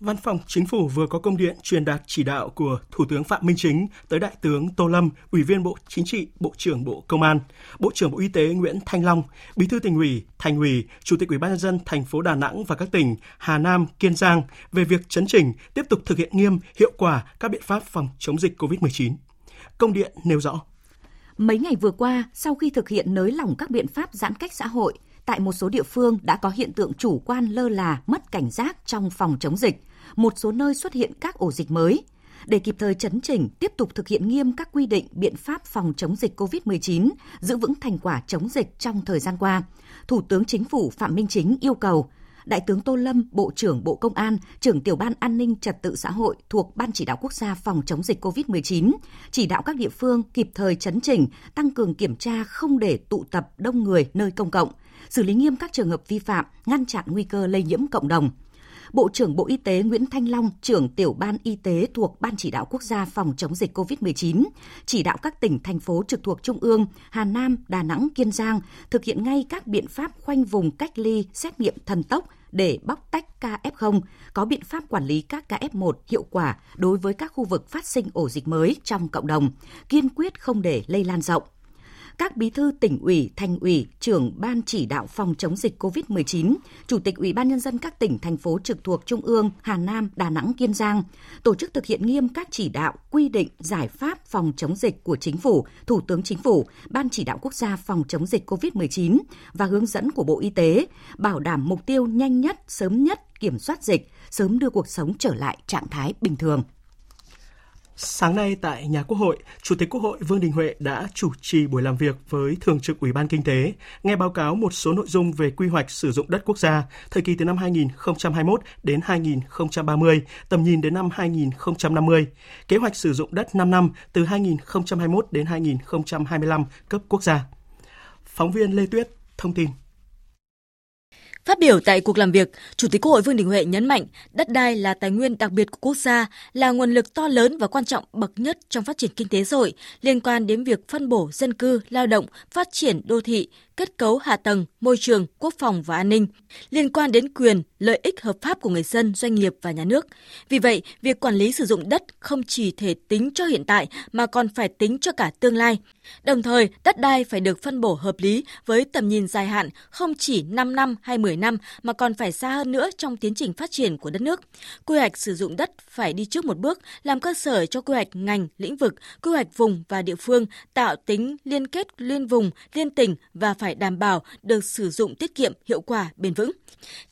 Văn phòng Chính phủ vừa có công điện truyền đạt chỉ đạo của Thủ tướng Phạm Minh Chính tới Đại tướng Tô Lâm, Ủy viên Bộ Chính trị, Bộ trưởng Bộ Công an, Bộ trưởng Bộ Y tế Nguyễn Thanh Long, Bí thư tỉnh ủy, Thành ủy, Chủ tịch Ủy ban nhân dân thành phố Đà Nẵng và các tỉnh Hà Nam, Kiên Giang về việc chấn chỉnh, tiếp tục thực hiện nghiêm, hiệu quả các biện pháp phòng chống dịch COVID-19. Công điện nêu rõ. Mấy ngày vừa qua, sau khi thực hiện nới lỏng các biện pháp giãn cách xã hội, tại một số địa phương đã có hiện tượng chủ quan lơ là, mất cảnh giác trong phòng chống dịch một số nơi xuất hiện các ổ dịch mới. Để kịp thời chấn chỉnh, tiếp tục thực hiện nghiêm các quy định, biện pháp phòng chống dịch COVID-19, giữ vững thành quả chống dịch trong thời gian qua, Thủ tướng Chính phủ Phạm Minh Chính yêu cầu Đại tướng Tô Lâm, Bộ trưởng Bộ Công an, trưởng tiểu ban an ninh trật tự xã hội thuộc Ban chỉ đạo quốc gia phòng chống dịch COVID-19, chỉ đạo các địa phương kịp thời chấn chỉnh, tăng cường kiểm tra không để tụ tập đông người nơi công cộng, xử lý nghiêm các trường hợp vi phạm, ngăn chặn nguy cơ lây nhiễm cộng đồng Bộ trưởng Bộ Y tế Nguyễn Thanh Long, trưởng tiểu ban y tế thuộc Ban chỉ đạo quốc gia phòng chống dịch COVID-19, chỉ đạo các tỉnh, thành phố trực thuộc Trung ương, Hà Nam, Đà Nẵng, Kiên Giang thực hiện ngay các biện pháp khoanh vùng cách ly, xét nghiệm thần tốc để bóc tách ca F0, có biện pháp quản lý các ca F1 hiệu quả đối với các khu vực phát sinh ổ dịch mới trong cộng đồng, kiên quyết không để lây lan rộng các bí thư tỉnh ủy, thành ủy, trưởng ban chỉ đạo phòng chống dịch COVID-19, chủ tịch Ủy ban nhân dân các tỉnh thành phố trực thuộc Trung ương, Hà Nam, Đà Nẵng, Kiên Giang tổ chức thực hiện nghiêm các chỉ đạo, quy định, giải pháp phòng chống dịch của chính phủ, Thủ tướng Chính phủ, Ban chỉ đạo quốc gia phòng chống dịch COVID-19 và hướng dẫn của Bộ Y tế, bảo đảm mục tiêu nhanh nhất, sớm nhất kiểm soát dịch, sớm đưa cuộc sống trở lại trạng thái bình thường. Sáng nay tại nhà Quốc hội, Chủ tịch Quốc hội Vương Đình Huệ đã chủ trì buổi làm việc với Thường trực Ủy ban Kinh tế, nghe báo cáo một số nội dung về quy hoạch sử dụng đất quốc gia thời kỳ từ năm 2021 đến 2030, tầm nhìn đến năm 2050, kế hoạch sử dụng đất 5 năm từ 2021 đến 2025 cấp quốc gia. Phóng viên Lê Tuyết thông tin. Phát biểu tại cuộc làm việc, Chủ tịch Quốc hội Vương Đình Huệ nhấn mạnh đất đai là tài nguyên đặc biệt của quốc gia, là nguồn lực to lớn và quan trọng bậc nhất trong phát triển kinh tế xã hội liên quan đến việc phân bổ dân cư, lao động, phát triển đô thị, kết cấu hạ tầng, môi trường, quốc phòng và an ninh, liên quan đến quyền, lợi ích hợp pháp của người dân, doanh nghiệp và nhà nước. Vì vậy, việc quản lý sử dụng đất không chỉ thể tính cho hiện tại mà còn phải tính cho cả tương lai. Đồng thời, đất đai phải được phân bổ hợp lý với tầm nhìn dài hạn không chỉ 5 năm hay 10 năm mà còn phải xa hơn nữa trong tiến trình phát triển của đất nước. Quy hoạch sử dụng đất phải đi trước một bước, làm cơ sở cho quy hoạch ngành, lĩnh vực, quy hoạch vùng và địa phương, tạo tính liên kết liên vùng, liên tỉnh và phải đảm bảo được sử dụng tiết kiệm, hiệu quả, bền vững.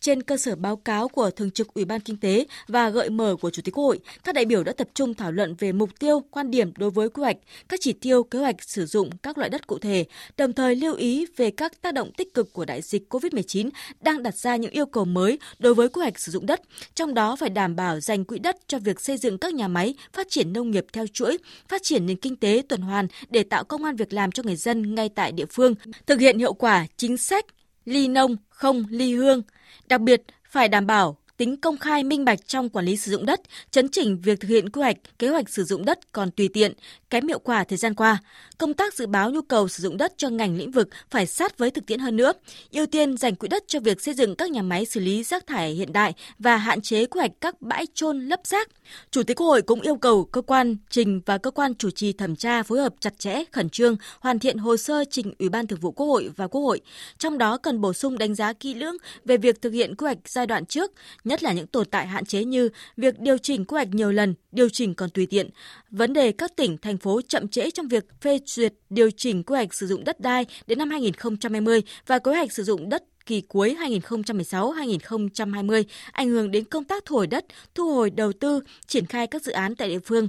Trên cơ sở báo cáo của Thường trực Ủy ban Kinh tế và gợi mở của Chủ tịch Quốc hội, các đại biểu đã tập trung thảo luận về mục tiêu, quan điểm đối với quy hoạch, các chỉ tiêu, kế hoạch sử dụng các loại đất cụ thể, đồng thời lưu ý về các tác động tích cực của đại dịch COVID-19 đang đặt ra những yêu cầu mới đối với quy hoạch sử dụng đất, trong đó phải đảm bảo dành quỹ đất cho việc xây dựng các nhà máy, phát triển nông nghiệp theo chuỗi, phát triển nền kinh tế tuần hoàn để tạo công an việc làm cho người dân ngay tại địa phương, thực hiện hiệu quả chính sách ly nông không ly hương, đặc biệt phải đảm bảo tính công khai minh bạch trong quản lý sử dụng đất, chấn chỉnh việc thực hiện quy hoạch, kế hoạch sử dụng đất còn tùy tiện, kém hiệu quả thời gian qua. Công tác dự báo nhu cầu sử dụng đất cho ngành lĩnh vực phải sát với thực tiễn hơn nữa, ưu tiên dành quỹ đất cho việc xây dựng các nhà máy xử lý rác thải hiện đại và hạn chế quy hoạch các bãi trôn lấp rác. Chủ tịch Quốc hội cũng yêu cầu cơ quan trình và cơ quan chủ trì thẩm tra phối hợp chặt chẽ, khẩn trương, hoàn thiện hồ sơ trình Ủy ban Thường vụ Quốc hội và Quốc hội. Trong đó cần bổ sung đánh giá kỹ lưỡng về việc thực hiện quy hoạch giai đoạn trước, nhất là những tồn tại hạn chế như việc điều chỉnh quy hoạch nhiều lần, điều chỉnh còn tùy tiện, vấn đề các tỉnh, thành phố chậm trễ trong việc phê duyệt điều chỉnh quy hoạch sử dụng đất đai đến năm 2020 và kế hoạch sử dụng đất kỳ cuối 2016-2020 ảnh hưởng đến công tác thu hồi đất, thu hồi đầu tư, triển khai các dự án tại địa phương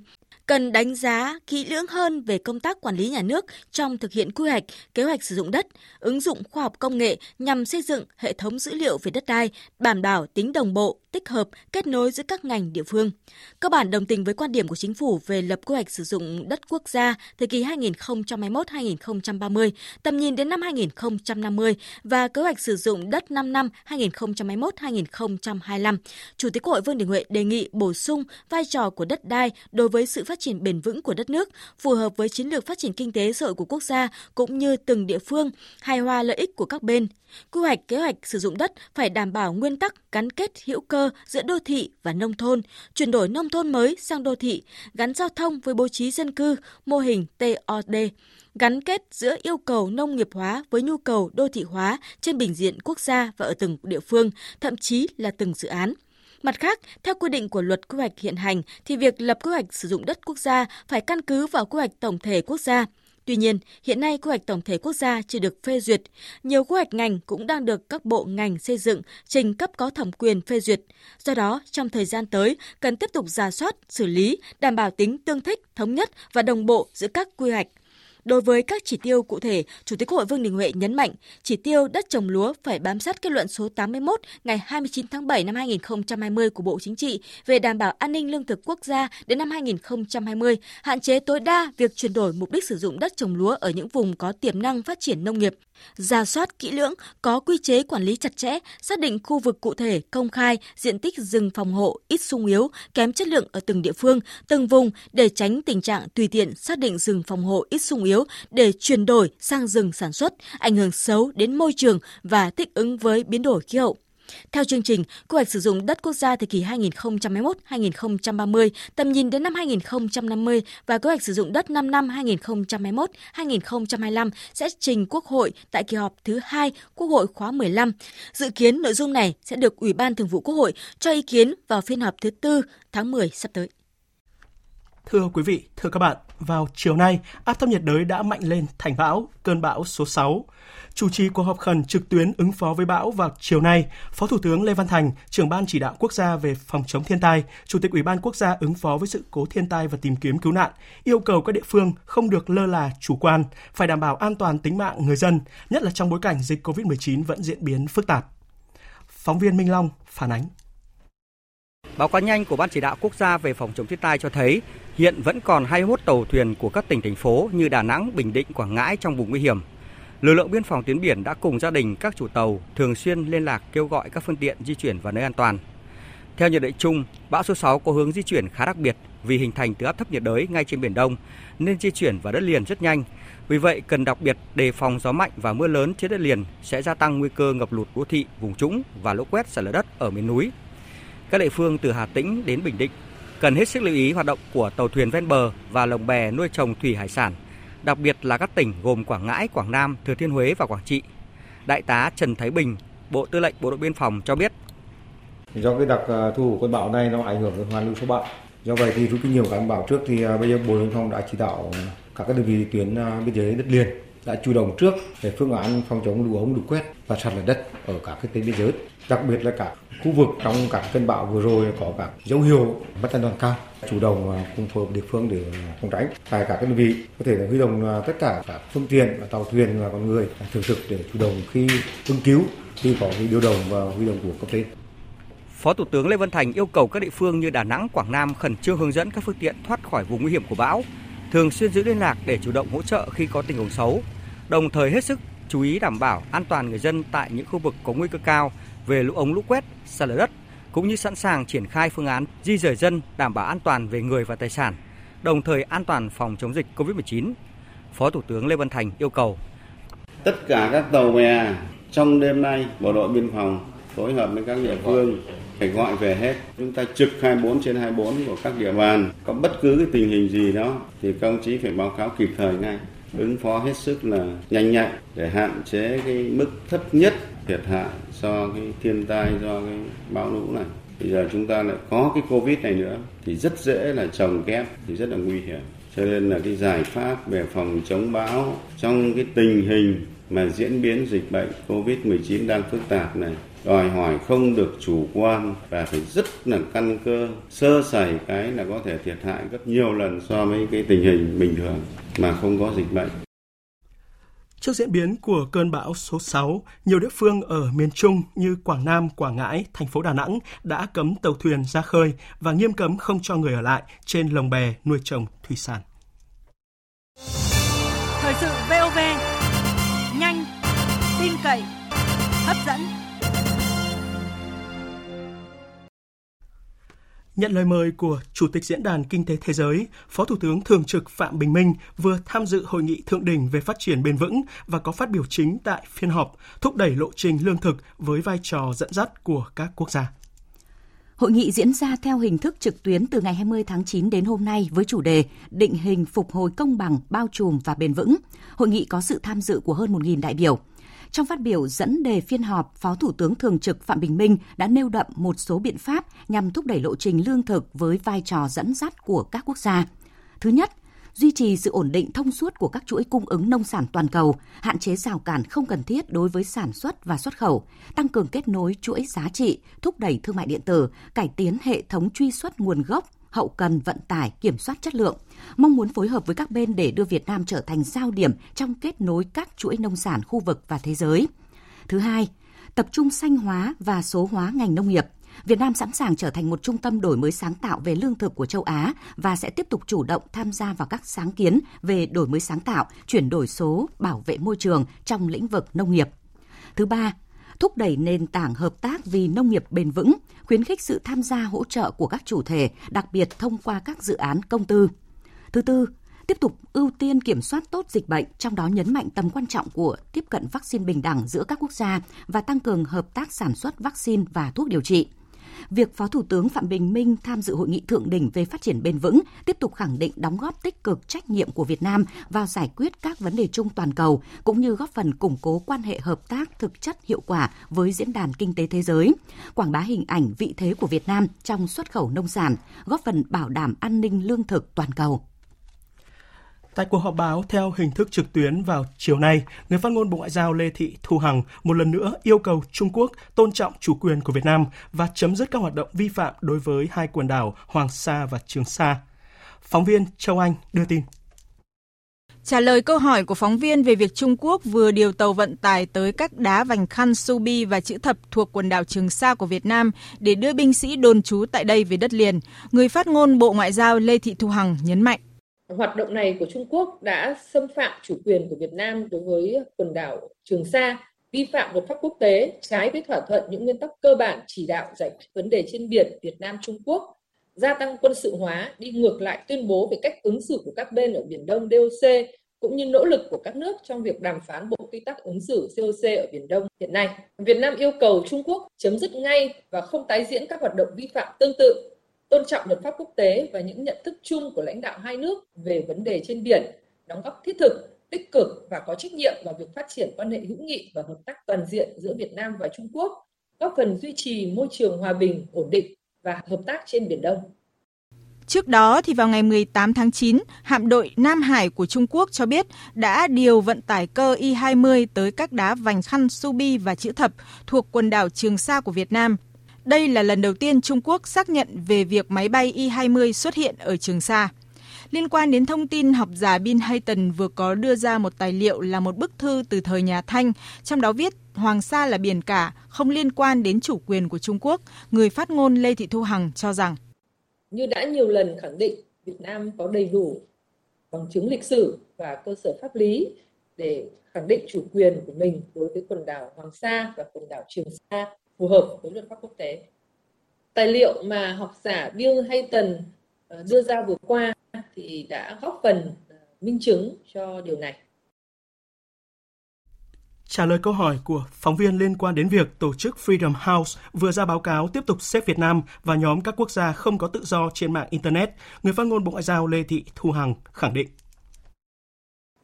cần đánh giá kỹ lưỡng hơn về công tác quản lý nhà nước trong thực hiện quy hoạch, kế hoạch sử dụng đất, ứng dụng khoa học công nghệ nhằm xây dựng hệ thống dữ liệu về đất đai, đảm bảo tính đồng bộ, tích hợp, kết nối giữa các ngành địa phương. Cơ bản đồng tình với quan điểm của chính phủ về lập quy hoạch sử dụng đất quốc gia thời kỳ 2021-2030, tầm nhìn đến năm 2050 và kế hoạch sử dụng dụng đất 5 năm 2021-2025. Chủ tịch Quốc hội Vương Đình Huệ đề nghị bổ sung vai trò của đất đai đối với sự phát triển bền vững của đất nước, phù hợp với chiến lược phát triển kinh tế xã hội của quốc gia cũng như từng địa phương, hài hòa lợi ích của các bên. Quy hoạch kế hoạch sử dụng đất phải đảm bảo nguyên tắc gắn kết hữu cơ giữa đô thị và nông thôn, chuyển đổi nông thôn mới sang đô thị, gắn giao thông với bố trí dân cư, mô hình TOD, gắn kết giữa yêu cầu nông nghiệp hóa với nhu cầu đô thị hóa trên bình diện quốc gia và ở từng địa phương, thậm chí là từng dự án. Mặt khác, theo quy định của luật quy hoạch hiện hành thì việc lập quy hoạch sử dụng đất quốc gia phải căn cứ vào quy hoạch tổng thể quốc gia. Tuy nhiên, hiện nay quy hoạch tổng thể quốc gia chưa được phê duyệt. Nhiều quy hoạch ngành cũng đang được các bộ ngành xây dựng trình cấp có thẩm quyền phê duyệt. Do đó, trong thời gian tới, cần tiếp tục giả soát, xử lý, đảm bảo tính tương thích, thống nhất và đồng bộ giữa các quy hoạch Đối với các chỉ tiêu cụ thể, Chủ tịch Quốc hội Vương Đình Huệ nhấn mạnh chỉ tiêu đất trồng lúa phải bám sát kết luận số 81 ngày 29 tháng 7 năm 2020 của Bộ Chính trị về đảm bảo an ninh lương thực quốc gia đến năm 2020, hạn chế tối đa việc chuyển đổi mục đích sử dụng đất trồng lúa ở những vùng có tiềm năng phát triển nông nghiệp. Ra soát kỹ lưỡng, có quy chế quản lý chặt chẽ, xác định khu vực cụ thể, công khai, diện tích rừng phòng hộ ít sung yếu, kém chất lượng ở từng địa phương, từng vùng để tránh tình trạng tùy tiện xác định rừng phòng hộ ít sung yếu để chuyển đổi sang rừng sản xuất, ảnh hưởng xấu đến môi trường và thích ứng với biến đổi khí hậu. Theo chương trình, quy hoạch sử dụng đất quốc gia thời kỳ 2021-2030, tầm nhìn đến năm 2050 và quy hoạch sử dụng đất 5 năm 2021-2025 sẽ trình Quốc hội tại kỳ họp thứ hai Quốc hội khóa 15. Dự kiến nội dung này sẽ được Ủy ban Thường vụ Quốc hội cho ý kiến vào phiên họp thứ tư tháng 10 sắp tới. Thưa quý vị, thưa các bạn, vào chiều nay, áp thấp nhiệt đới đã mạnh lên thành bão, cơn bão số 6. Chủ trì cuộc họp khẩn trực tuyến ứng phó với bão vào chiều nay, Phó Thủ tướng Lê Văn Thành, trưởng ban chỉ đạo quốc gia về phòng chống thiên tai, Chủ tịch Ủy ban quốc gia ứng phó với sự cố thiên tai và tìm kiếm cứu nạn, yêu cầu các địa phương không được lơ là chủ quan, phải đảm bảo an toàn tính mạng người dân, nhất là trong bối cảnh dịch COVID-19 vẫn diễn biến phức tạp. Phóng viên Minh Long phản ánh. Báo cáo nhanh của Ban chỉ đạo quốc gia về phòng chống thiên tai cho thấy hiện vẫn còn 21 tàu thuyền của các tỉnh thành phố như Đà Nẵng, Bình Định, Quảng Ngãi trong vùng nguy hiểm. Lực lượng biên phòng tuyến biển đã cùng gia đình các chủ tàu thường xuyên liên lạc kêu gọi các phương tiện di chuyển vào nơi an toàn. Theo nhận định chung, bão số 6 có hướng di chuyển khá đặc biệt vì hình thành từ áp thấp nhiệt đới ngay trên biển Đông nên di chuyển vào đất liền rất nhanh. Vì vậy, cần đặc biệt đề phòng gió mạnh và mưa lớn trên đất liền sẽ gia tăng nguy cơ ngập lụt đô thị, vùng trũng và lũ quét sạt lở đất ở miền núi. Các địa phương từ Hà Tĩnh đến Bình Định cần hết sức lưu ý hoạt động của tàu thuyền ven bờ và lồng bè nuôi trồng thủy hải sản, đặc biệt là các tỉnh gồm Quảng Ngãi, Quảng Nam, Thừa Thiên Huế và Quảng Trị. Đại tá Trần Thái Bình, Bộ Tư lệnh Bộ đội Biên phòng cho biết. Do cái đặc à, thù của cơn bão này nó ảnh hưởng đến hoàn lưu số bão. Do vậy thì rút kinh nghiệm các bão trước thì à, bây giờ Bộ đội Biên phòng đã chỉ đạo các đơn vị tuyến à, biên giới đất liền đã chủ động trước về phương án phòng chống lũ ống lũ quét và sạt lở đất ở các cái tuyến biên giới đặc biệt là các khu vực trong các cơn bão vừa rồi có các dấu hiệu mất an toàn cao chủ động à, cùng phối hợp địa phương để à, phòng tránh. Tại các đơn vị có thể là huy động à, tất cả các phương tiện và tàu thuyền và con người thường trực để chủ động khi ứng cứu khi có cái điều động và huy động của cấp trên. Phó Thủ tướng Lê Văn Thành yêu cầu các địa phương như Đà Nẵng, Quảng Nam khẩn trương hướng dẫn các phương tiện thoát khỏi vùng nguy hiểm của bão, thường xuyên giữ liên lạc để chủ động hỗ trợ khi có tình huống xấu, đồng thời hết sức chú ý đảm bảo an toàn người dân tại những khu vực có nguy cơ cao về lũ ống lũ quét, sạt lở đất, cũng như sẵn sàng triển khai phương án di rời dân đảm bảo an toàn về người và tài sản, đồng thời an toàn phòng chống dịch COVID-19. Phó Thủ tướng Lê Văn Thành yêu cầu tất cả các tàu bè trong đêm nay bộ đội biên phòng phối hợp với các địa phương phải gọi về hết. Chúng ta trực 24 trên 24 của các địa bàn. Có bất cứ cái tình hình gì đó thì các ông chí phải báo cáo kịp thời ngay. Ứng phó hết sức là nhanh nhạy để hạn chế cái mức thấp nhất thiệt hại do cái thiên tai, do cái bão lũ này. Bây giờ chúng ta lại có cái Covid này nữa thì rất dễ là trồng kép thì rất là nguy hiểm. Cho nên là cái giải pháp về phòng chống bão trong cái tình hình mà diễn biến dịch bệnh Covid-19 đang phức tạp này đòi hỏi không được chủ quan và phải rất là căn cơ sơ sẩy cái là có thể thiệt hại gấp nhiều lần so với cái tình hình bình thường mà không có dịch bệnh. Trước diễn biến của cơn bão số 6, nhiều địa phương ở miền Trung như Quảng Nam, Quảng Ngãi, thành phố Đà Nẵng đã cấm tàu thuyền ra khơi và nghiêm cấm không cho người ở lại trên lồng bè nuôi trồng thủy sản. Thời sự VOV, nhanh, tin cậy, hấp dẫn. Nhận lời mời của Chủ tịch Diễn đàn Kinh tế Thế giới, Phó Thủ tướng Thường trực Phạm Bình Minh vừa tham dự hội nghị thượng đỉnh về phát triển bền vững và có phát biểu chính tại phiên họp thúc đẩy lộ trình lương thực với vai trò dẫn dắt của các quốc gia. Hội nghị diễn ra theo hình thức trực tuyến từ ngày 20 tháng 9 đến hôm nay với chủ đề Định hình phục hồi công bằng, bao trùm và bền vững. Hội nghị có sự tham dự của hơn 1.000 đại biểu. Trong phát biểu dẫn đề phiên họp, Phó Thủ tướng Thường trực Phạm Bình Minh đã nêu đậm một số biện pháp nhằm thúc đẩy lộ trình lương thực với vai trò dẫn dắt của các quốc gia. Thứ nhất, duy trì sự ổn định thông suốt của các chuỗi cung ứng nông sản toàn cầu, hạn chế rào cản không cần thiết đối với sản xuất và xuất khẩu, tăng cường kết nối chuỗi giá trị, thúc đẩy thương mại điện tử, cải tiến hệ thống truy xuất nguồn gốc, hậu cần, vận tải, kiểm soát chất lượng, mong muốn phối hợp với các bên để đưa Việt Nam trở thành giao điểm trong kết nối các chuỗi nông sản khu vực và thế giới. Thứ hai, tập trung xanh hóa và số hóa ngành nông nghiệp. Việt Nam sẵn sàng trở thành một trung tâm đổi mới sáng tạo về lương thực của châu Á và sẽ tiếp tục chủ động tham gia vào các sáng kiến về đổi mới sáng tạo, chuyển đổi số, bảo vệ môi trường trong lĩnh vực nông nghiệp. Thứ ba, thúc đẩy nền tảng hợp tác vì nông nghiệp bền vững, khuyến khích sự tham gia hỗ trợ của các chủ thể, đặc biệt thông qua các dự án công tư. Thứ tư, tiếp tục ưu tiên kiểm soát tốt dịch bệnh, trong đó nhấn mạnh tầm quan trọng của tiếp cận vaccine bình đẳng giữa các quốc gia và tăng cường hợp tác sản xuất vaccine và thuốc điều trị việc Phó Thủ tướng Phạm Bình Minh tham dự hội nghị thượng đỉnh về phát triển bền vững tiếp tục khẳng định đóng góp tích cực trách nhiệm của Việt Nam vào giải quyết các vấn đề chung toàn cầu cũng như góp phần củng cố quan hệ hợp tác thực chất hiệu quả với diễn đàn kinh tế thế giới, quảng bá hình ảnh vị thế của Việt Nam trong xuất khẩu nông sản, góp phần bảo đảm an ninh lương thực toàn cầu. Tại cuộc họp báo theo hình thức trực tuyến vào chiều nay, người phát ngôn Bộ Ngoại giao Lê Thị Thu Hằng một lần nữa yêu cầu Trung Quốc tôn trọng chủ quyền của Việt Nam và chấm dứt các hoạt động vi phạm đối với hai quần đảo Hoàng Sa và Trường Sa. Phóng viên Châu Anh đưa tin. Trả lời câu hỏi của phóng viên về việc Trung Quốc vừa điều tàu vận tải tới các đá vành khăn Subi và chữ thập thuộc quần đảo Trường Sa của Việt Nam để đưa binh sĩ đồn trú tại đây về đất liền, người phát ngôn Bộ Ngoại giao Lê Thị Thu Hằng nhấn mạnh. Hoạt động này của Trung Quốc đã xâm phạm chủ quyền của Việt Nam đối với quần đảo Trường Sa, vi phạm luật pháp quốc tế, trái với thỏa thuận những nguyên tắc cơ bản chỉ đạo giải quyết vấn đề trên biển Việt Nam Trung Quốc, gia tăng quân sự hóa, đi ngược lại tuyên bố về cách ứng xử của các bên ở Biển Đông DOC cũng như nỗ lực của các nước trong việc đàm phán bộ quy tắc ứng xử COC ở Biển Đông hiện nay. Việt Nam yêu cầu Trung Quốc chấm dứt ngay và không tái diễn các hoạt động vi phạm tương tự tôn trọng luật pháp quốc tế và những nhận thức chung của lãnh đạo hai nước về vấn đề trên biển, đóng góp thiết thực, tích cực và có trách nhiệm vào việc phát triển quan hệ hữu nghị và hợp tác toàn diện giữa Việt Nam và Trung Quốc, góp phần duy trì môi trường hòa bình, ổn định và hợp tác trên Biển Đông. Trước đó thì vào ngày 18 tháng 9, hạm đội Nam Hải của Trung Quốc cho biết đã điều vận tải cơ Y-20 tới các đá vành khăn Subi và chữ thập thuộc quần đảo Trường Sa của Việt Nam đây là lần đầu tiên Trung Quốc xác nhận về việc máy bay Y-20 xuất hiện ở Trường Sa. Liên quan đến thông tin học giả Bin Hayton vừa có đưa ra một tài liệu là một bức thư từ thời nhà Thanh, trong đó viết Hoàng Sa là biển cả, không liên quan đến chủ quyền của Trung Quốc, người phát ngôn Lê Thị Thu Hằng cho rằng. Như đã nhiều lần khẳng định, Việt Nam có đầy đủ bằng chứng lịch sử và cơ sở pháp lý để khẳng định chủ quyền của mình đối với quần đảo Hoàng Sa và quần đảo Trường Sa phù hợp với luật pháp quốc tế. Tài liệu mà học giả Bill Hayton ờ, đưa ra vừa qua thì đã góp phần ờ, minh chứng cho điều này. Trả lời câu hỏi của phóng viên liên quan đến việc tổ chức Freedom House vừa ra báo cáo tiếp tục xếp Việt Nam vào nhóm các quốc gia không có tự do trên mạng Internet, người phát ngôn Bộ Ngoại giao Lê Thị Thu Hằng khẳng định.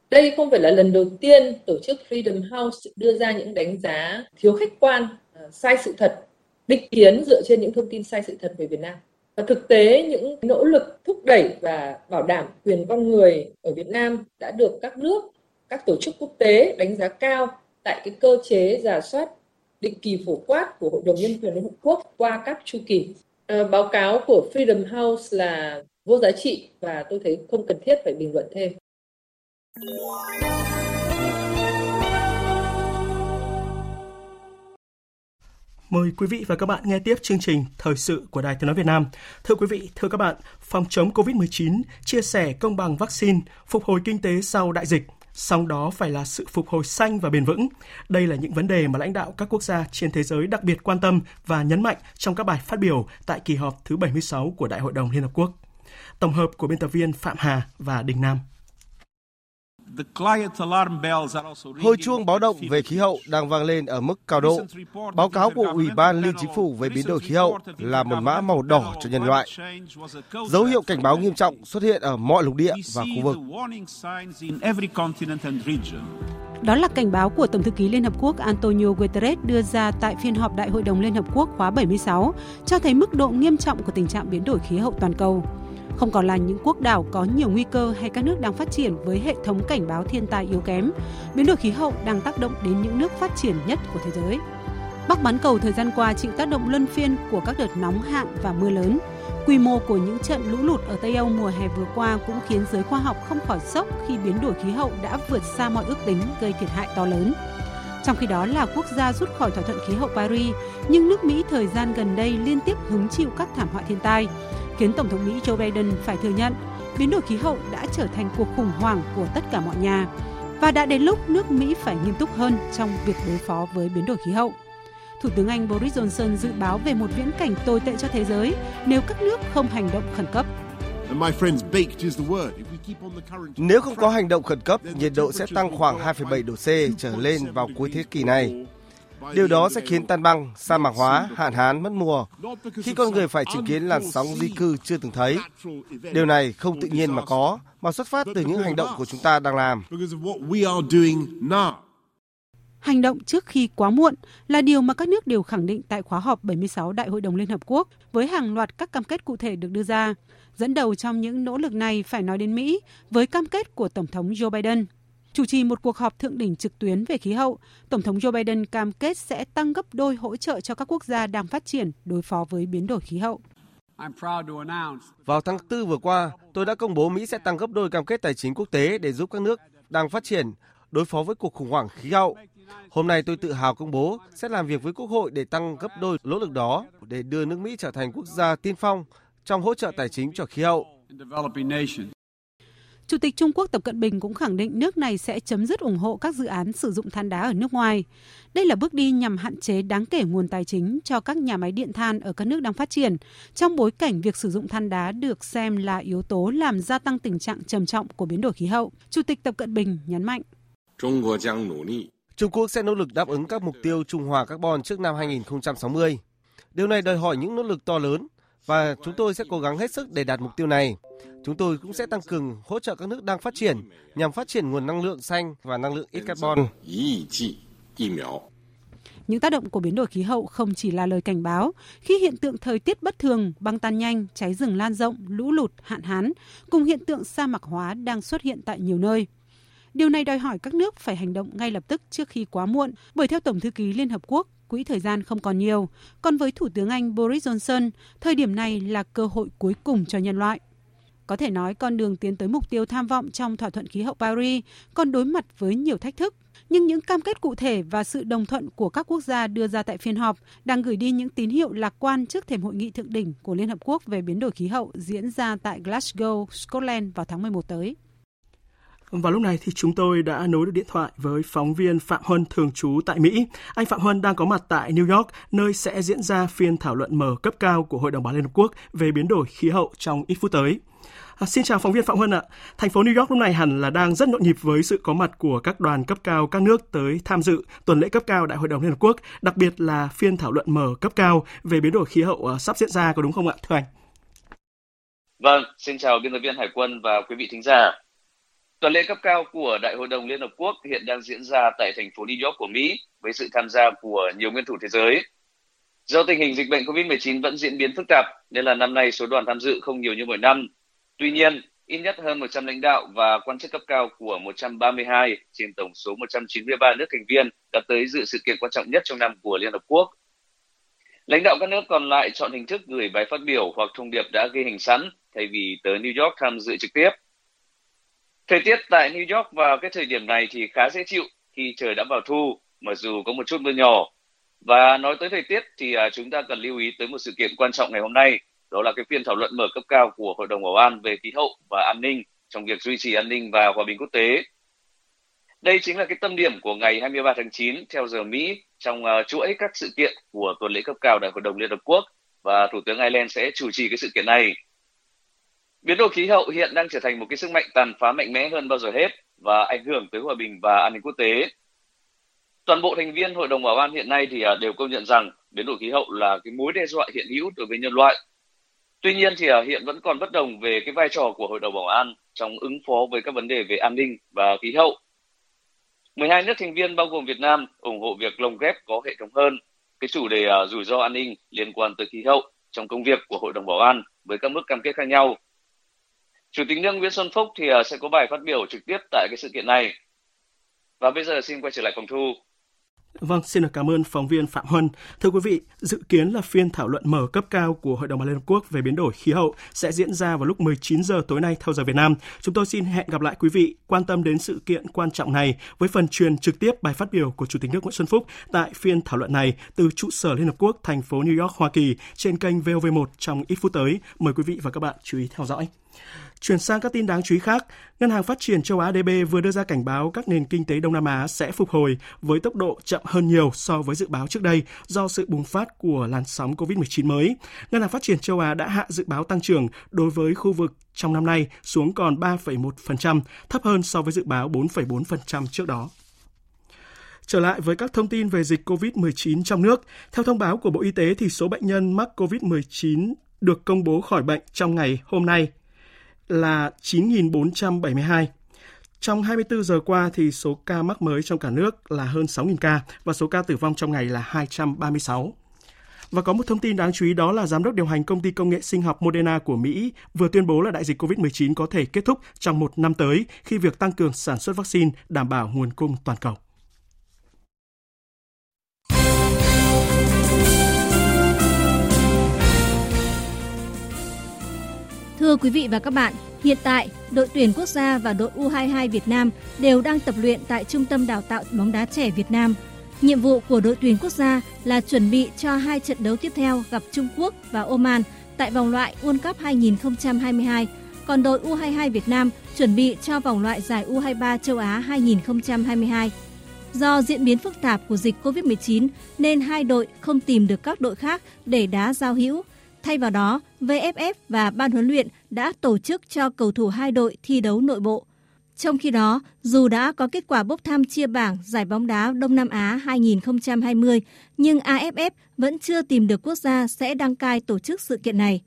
Đây không phải là lần đầu tiên tổ chức Freedom House đưa ra những đánh giá thiếu khách quan Ờ, sai sự thật, định kiến dựa trên những thông tin sai sự thật về Việt Nam. Và thực tế những nỗ lực thúc đẩy và bảo đảm quyền con người ở Việt Nam đã được các nước, các tổ chức quốc tế đánh giá cao tại cái cơ chế giả soát định kỳ phổ quát của Hội đồng Nhân quyền Liên Hợp Quốc qua các chu kỳ. À, báo cáo của Freedom House là vô giá trị và tôi thấy không cần thiết phải bình luận thêm. Mời quý vị và các bạn nghe tiếp chương trình Thời sự của Đài Tiếng Nói Việt Nam. Thưa quý vị, thưa các bạn, phòng chống COVID-19, chia sẻ công bằng vaccine, phục hồi kinh tế sau đại dịch, song đó phải là sự phục hồi xanh và bền vững. Đây là những vấn đề mà lãnh đạo các quốc gia trên thế giới đặc biệt quan tâm và nhấn mạnh trong các bài phát biểu tại kỳ họp thứ 76 của Đại hội đồng Liên Hợp Quốc. Tổng hợp của biên tập viên Phạm Hà và Đình Nam. Hồi chuông báo động về khí hậu đang vang lên ở mức cao độ. Báo cáo của Ủy ban Liên Chính phủ về biến đổi khí hậu là một mã màu đỏ cho nhân loại. Dấu hiệu cảnh báo nghiêm trọng xuất hiện ở mọi lục địa và khu vực. Đó là cảnh báo của Tổng thư ký Liên Hợp Quốc Antonio Guterres đưa ra tại phiên họp Đại hội đồng Liên Hợp Quốc khóa 76, cho thấy mức độ nghiêm trọng của tình trạng biến đổi khí hậu toàn cầu không còn là những quốc đảo có nhiều nguy cơ hay các nước đang phát triển với hệ thống cảnh báo thiên tai yếu kém. Biến đổi khí hậu đang tác động đến những nước phát triển nhất của thế giới. Bắc bán cầu thời gian qua chịu tác động luân phiên của các đợt nóng hạn và mưa lớn. Quy mô của những trận lũ lụt ở Tây Âu mùa hè vừa qua cũng khiến giới khoa học không khỏi sốc khi biến đổi khí hậu đã vượt xa mọi ước tính gây thiệt hại to lớn. Trong khi đó là quốc gia rút khỏi thỏa thuận khí hậu Paris, nhưng nước Mỹ thời gian gần đây liên tiếp hứng chịu các thảm họa thiên tai, khiến Tổng thống Mỹ Joe Biden phải thừa nhận biến đổi khí hậu đã trở thành cuộc khủng hoảng của tất cả mọi nhà và đã đến lúc nước Mỹ phải nghiêm túc hơn trong việc đối phó với biến đổi khí hậu. Thủ tướng Anh Boris Johnson dự báo về một viễn cảnh tồi tệ cho thế giới nếu các nước không hành động khẩn cấp. Nếu không có hành động khẩn cấp, nhiệt độ sẽ tăng khoảng 2,7 độ C trở lên vào cuối thế kỷ này. Điều đó sẽ khiến tan băng, sa mạc hóa, hạn hán mất mùa khi con người phải chứng kiến làn sóng di cư chưa từng thấy. Điều này không tự nhiên mà có, mà xuất phát từ những hành động của chúng ta đang làm. Hành động trước khi quá muộn là điều mà các nước đều khẳng định tại khóa họp 76 Đại hội đồng Liên Hợp Quốc với hàng loạt các cam kết cụ thể được đưa ra. Dẫn đầu trong những nỗ lực này phải nói đến Mỹ với cam kết của Tổng thống Joe Biden. Chủ trì một cuộc họp thượng đỉnh trực tuyến về khí hậu, Tổng thống Joe Biden cam kết sẽ tăng gấp đôi hỗ trợ cho các quốc gia đang phát triển đối phó với biến đổi khí hậu. Vào tháng 4 vừa qua, tôi đã công bố Mỹ sẽ tăng gấp đôi cam kết tài chính quốc tế để giúp các nước đang phát triển đối phó với cuộc khủng hoảng khí hậu. Hôm nay tôi tự hào công bố sẽ làm việc với Quốc hội để tăng gấp đôi nỗ lực đó để đưa nước Mỹ trở thành quốc gia tiên phong trong hỗ trợ tài chính cho khí hậu. Chủ tịch Trung Quốc Tập Cận Bình cũng khẳng định nước này sẽ chấm dứt ủng hộ các dự án sử dụng than đá ở nước ngoài. Đây là bước đi nhằm hạn chế đáng kể nguồn tài chính cho các nhà máy điện than ở các nước đang phát triển, trong bối cảnh việc sử dụng than đá được xem là yếu tố làm gia tăng tình trạng trầm trọng của biến đổi khí hậu. Chủ tịch Tập Cận Bình nhấn mạnh. Trung Quốc sẽ nỗ lực đáp ứng các mục tiêu trung hòa carbon trước năm 2060. Điều này đòi hỏi những nỗ lực to lớn và chúng tôi sẽ cố gắng hết sức để đạt mục tiêu này. Chúng tôi cũng sẽ tăng cường hỗ trợ các nước đang phát triển nhằm phát triển nguồn năng lượng xanh và năng lượng ít carbon. Những tác động của biến đổi khí hậu không chỉ là lời cảnh báo khi hiện tượng thời tiết bất thường, băng tan nhanh, cháy rừng lan rộng, lũ lụt, hạn hán cùng hiện tượng sa mạc hóa đang xuất hiện tại nhiều nơi. Điều này đòi hỏi các nước phải hành động ngay lập tức trước khi quá muộn, bởi theo Tổng thư ký Liên Hợp Quốc, quỹ thời gian không còn nhiều. Còn với Thủ tướng Anh Boris Johnson, thời điểm này là cơ hội cuối cùng cho nhân loại. Có thể nói con đường tiến tới mục tiêu tham vọng trong thỏa thuận khí hậu Paris còn đối mặt với nhiều thách thức. Nhưng những cam kết cụ thể và sự đồng thuận của các quốc gia đưa ra tại phiên họp đang gửi đi những tín hiệu lạc quan trước thềm hội nghị thượng đỉnh của Liên Hợp Quốc về biến đổi khí hậu diễn ra tại Glasgow, Scotland vào tháng 11 tới. Vào lúc này thì chúng tôi đã nối được điện thoại với phóng viên Phạm Huân thường trú tại Mỹ. Anh Phạm Huân đang có mặt tại New York, nơi sẽ diễn ra phiên thảo luận mở cấp cao của Hội đồng Bảo Liên Hợp Quốc về biến đổi khí hậu trong ít phút tới. À, xin chào phóng viên Phạm Huân ạ. Thành phố New York lúc này hẳn là đang rất nhộn nhịp với sự có mặt của các đoàn cấp cao các nước tới tham dự tuần lễ cấp cao Đại hội đồng Liên Hợp Quốc, đặc biệt là phiên thảo luận mở cấp cao về biến đổi khí hậu à, sắp diễn ra có đúng không ạ, thưa anh? Vâng, xin chào biên tập viên Hải quân và quý vị thính giả. Tuần lễ cấp cao của Đại hội đồng Liên Hợp Quốc hiện đang diễn ra tại thành phố New York của Mỹ với sự tham gia của nhiều nguyên thủ thế giới. Do tình hình dịch bệnh COVID-19 vẫn diễn biến phức tạp nên là năm nay số đoàn tham dự không nhiều như mọi năm. Tuy nhiên, ít nhất hơn 100 lãnh đạo và quan chức cấp cao của 132 trên tổng số 193 nước thành viên đã tới dự sự kiện quan trọng nhất trong năm của Liên Hợp Quốc. Lãnh đạo các nước còn lại chọn hình thức gửi bài phát biểu hoặc thông điệp đã ghi hình sẵn thay vì tới New York tham dự trực tiếp. Thời tiết tại New York vào cái thời điểm này thì khá dễ chịu khi trời đã vào thu, mặc dù có một chút mưa nhỏ. Và nói tới thời tiết thì à, chúng ta cần lưu ý tới một sự kiện quan trọng ngày hôm nay, đó là cái phiên thảo luận mở cấp cao của Hội đồng Bảo an về khí hậu và an ninh trong việc duy trì an ninh và hòa bình quốc tế. Đây chính là cái tâm điểm của ngày 23 tháng 9 theo giờ Mỹ trong à, chuỗi các sự kiện của tuần lễ cấp cao Đại hội đồng Liên Hợp Quốc và Thủ tướng Ireland sẽ chủ trì cái sự kiện này. Biến đổi khí hậu hiện đang trở thành một cái sức mạnh tàn phá mạnh mẽ hơn bao giờ hết và ảnh hưởng tới hòa bình và an ninh quốc tế. Toàn bộ thành viên Hội đồng Bảo an hiện nay thì à, đều công nhận rằng biến đổi khí hậu là cái mối đe dọa hiện hữu đối với nhân loại. Tuy nhiên thì à, hiện vẫn còn bất đồng về cái vai trò của Hội đồng Bảo an trong ứng phó với các vấn đề về an ninh và khí hậu. 12 nước thành viên bao gồm Việt Nam ủng hộ việc lồng ghép có hệ thống hơn, cái chủ đề à, rủi ro an ninh liên quan tới khí hậu trong công việc của Hội đồng Bảo an với các mức cam kết khác nhau Chủ tịch nước Nguyễn Xuân Phúc thì ờ, sẽ có bài phát biểu trực tiếp tại cái sự kiện này. Và bây giờ xin quay trở lại phòng thu. Vâng, xin được cảm ơn phóng viên Phạm Huân. Thưa quý vị, dự kiến là phiên thảo luận mở cấp cao của Hội đồng Bảo Liên Hợp Quốc về biến đổi khí hậu sẽ diễn ra vào lúc 19 giờ tối nay theo giờ Việt Nam. Chúng tôi xin hẹn gặp lại quý vị quan tâm đến sự kiện quan trọng này với phần truyền trực tiếp bài phát biểu của Chủ tịch nước Nguyễn Xuân Phúc tại phiên thảo luận này từ trụ sở Liên Hợp Quốc thành phố New York, Hoa Kỳ trên kênh VOV1 trong ít phút tới. Mời quý vị và các bạn chú ý theo dõi. Chuyển sang các tin đáng chú ý khác, Ngân hàng Phát triển châu Á DB vừa đưa ra cảnh báo các nền kinh tế Đông Nam Á sẽ phục hồi với tốc độ chậm hơn nhiều so với dự báo trước đây do sự bùng phát của làn sóng COVID-19 mới. Ngân hàng Phát triển châu Á đã hạ dự báo tăng trưởng đối với khu vực trong năm nay xuống còn 3,1%, thấp hơn so với dự báo 4,4% trước đó. Trở lại với các thông tin về dịch COVID-19 trong nước, theo thông báo của Bộ Y tế thì số bệnh nhân mắc COVID-19 được công bố khỏi bệnh trong ngày hôm nay là 9.472. Trong 24 giờ qua thì số ca mắc mới trong cả nước là hơn 6.000 ca và số ca tử vong trong ngày là 236. Và có một thông tin đáng chú ý đó là giám đốc điều hành công ty công nghệ sinh học Moderna của Mỹ vừa tuyên bố là đại dịch COVID-19 có thể kết thúc trong một năm tới khi việc tăng cường sản xuất vaccine đảm bảo nguồn cung toàn cầu. Thưa quý vị và các bạn, hiện tại đội tuyển quốc gia và đội U22 Việt Nam đều đang tập luyện tại Trung tâm Đào tạo bóng đá trẻ Việt Nam. Nhiệm vụ của đội tuyển quốc gia là chuẩn bị cho hai trận đấu tiếp theo gặp Trung Quốc và Oman tại vòng loại World Cup 2022, còn đội U22 Việt Nam chuẩn bị cho vòng loại giải U23 châu Á 2022. Do diễn biến phức tạp của dịch COVID-19 nên hai đội không tìm được các đội khác để đá giao hữu Thay vào đó, VFF và ban huấn luyện đã tổ chức cho cầu thủ hai đội thi đấu nội bộ. Trong khi đó, dù đã có kết quả bốc thăm chia bảng giải bóng đá Đông Nam Á 2020, nhưng AFF vẫn chưa tìm được quốc gia sẽ đăng cai tổ chức sự kiện này.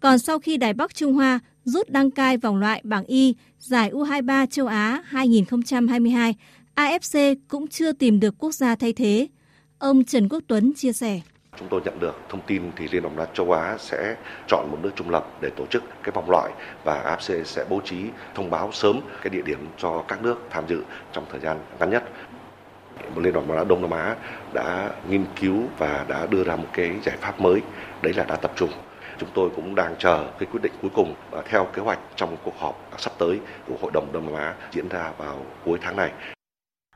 Còn sau khi Đài Bắc Trung Hoa rút đăng cai vòng loại bảng Y giải U23 châu Á 2022, AFC cũng chưa tìm được quốc gia thay thế. Ông Trần Quốc Tuấn chia sẻ. Chúng tôi nhận được thông tin thì Liên đoàn bóng đá châu Á sẽ chọn một nước trung lập để tổ chức cái vòng loại và AFC sẽ bố trí thông báo sớm cái địa điểm cho các nước tham dự trong thời gian ngắn nhất. Liên đoàn bóng đá Đông Nam Á đã nghiên cứu và đã đưa ra một cái giải pháp mới, đấy là đã tập trung. Chúng tôi cũng đang chờ cái quyết định cuối cùng theo kế hoạch trong cuộc họp sắp tới của Hội đồng Đông Nam Á diễn ra vào cuối tháng này.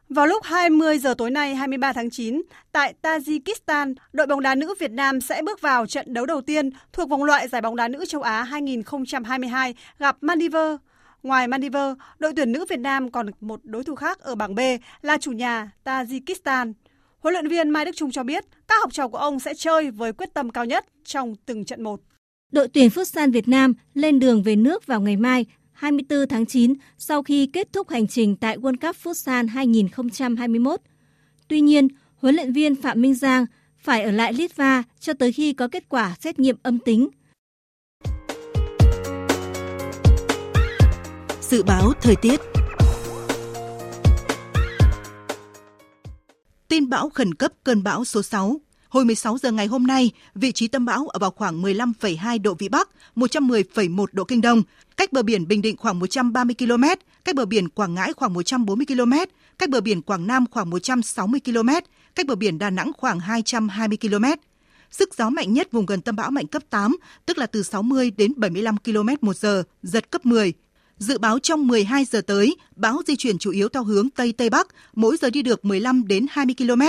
Vào lúc 20 giờ tối nay 23 tháng 9, tại Tajikistan, đội bóng đá nữ Việt Nam sẽ bước vào trận đấu đầu tiên thuộc vòng loại giải bóng đá nữ châu Á 2022 gặp Maldives. Ngoài Maldives, đội tuyển nữ Việt Nam còn một đối thủ khác ở bảng B là chủ nhà Tajikistan. Huấn luyện viên Mai Đức Trung cho biết các học trò của ông sẽ chơi với quyết tâm cao nhất trong từng trận một. Đội tuyển Futsal Việt Nam lên đường về nước vào ngày mai 24 tháng 9 sau khi kết thúc hành trình tại World Cup Futsal 2021. Tuy nhiên, huấn luyện viên Phạm Minh Giang phải ở lại Litva cho tới khi có kết quả xét nghiệm âm tính. Dự báo thời tiết Tin bão khẩn cấp cơn bão số 6 Hồi 16 giờ ngày hôm nay, vị trí tâm bão ở vào khoảng 15,2 độ Vĩ Bắc, 110,1 độ Kinh Đông, cách bờ biển Bình Định khoảng 130 km, cách bờ biển Quảng Ngãi khoảng 140 km, cách bờ biển Quảng Nam khoảng 160 km, cách bờ biển Đà Nẵng khoảng 220 km. Sức gió mạnh nhất vùng gần tâm bão mạnh cấp 8, tức là từ 60 đến 75 km một giờ, giật cấp 10. Dự báo trong 12 giờ tới, bão di chuyển chủ yếu theo hướng Tây Tây Bắc, mỗi giờ đi được 15 đến 20 km,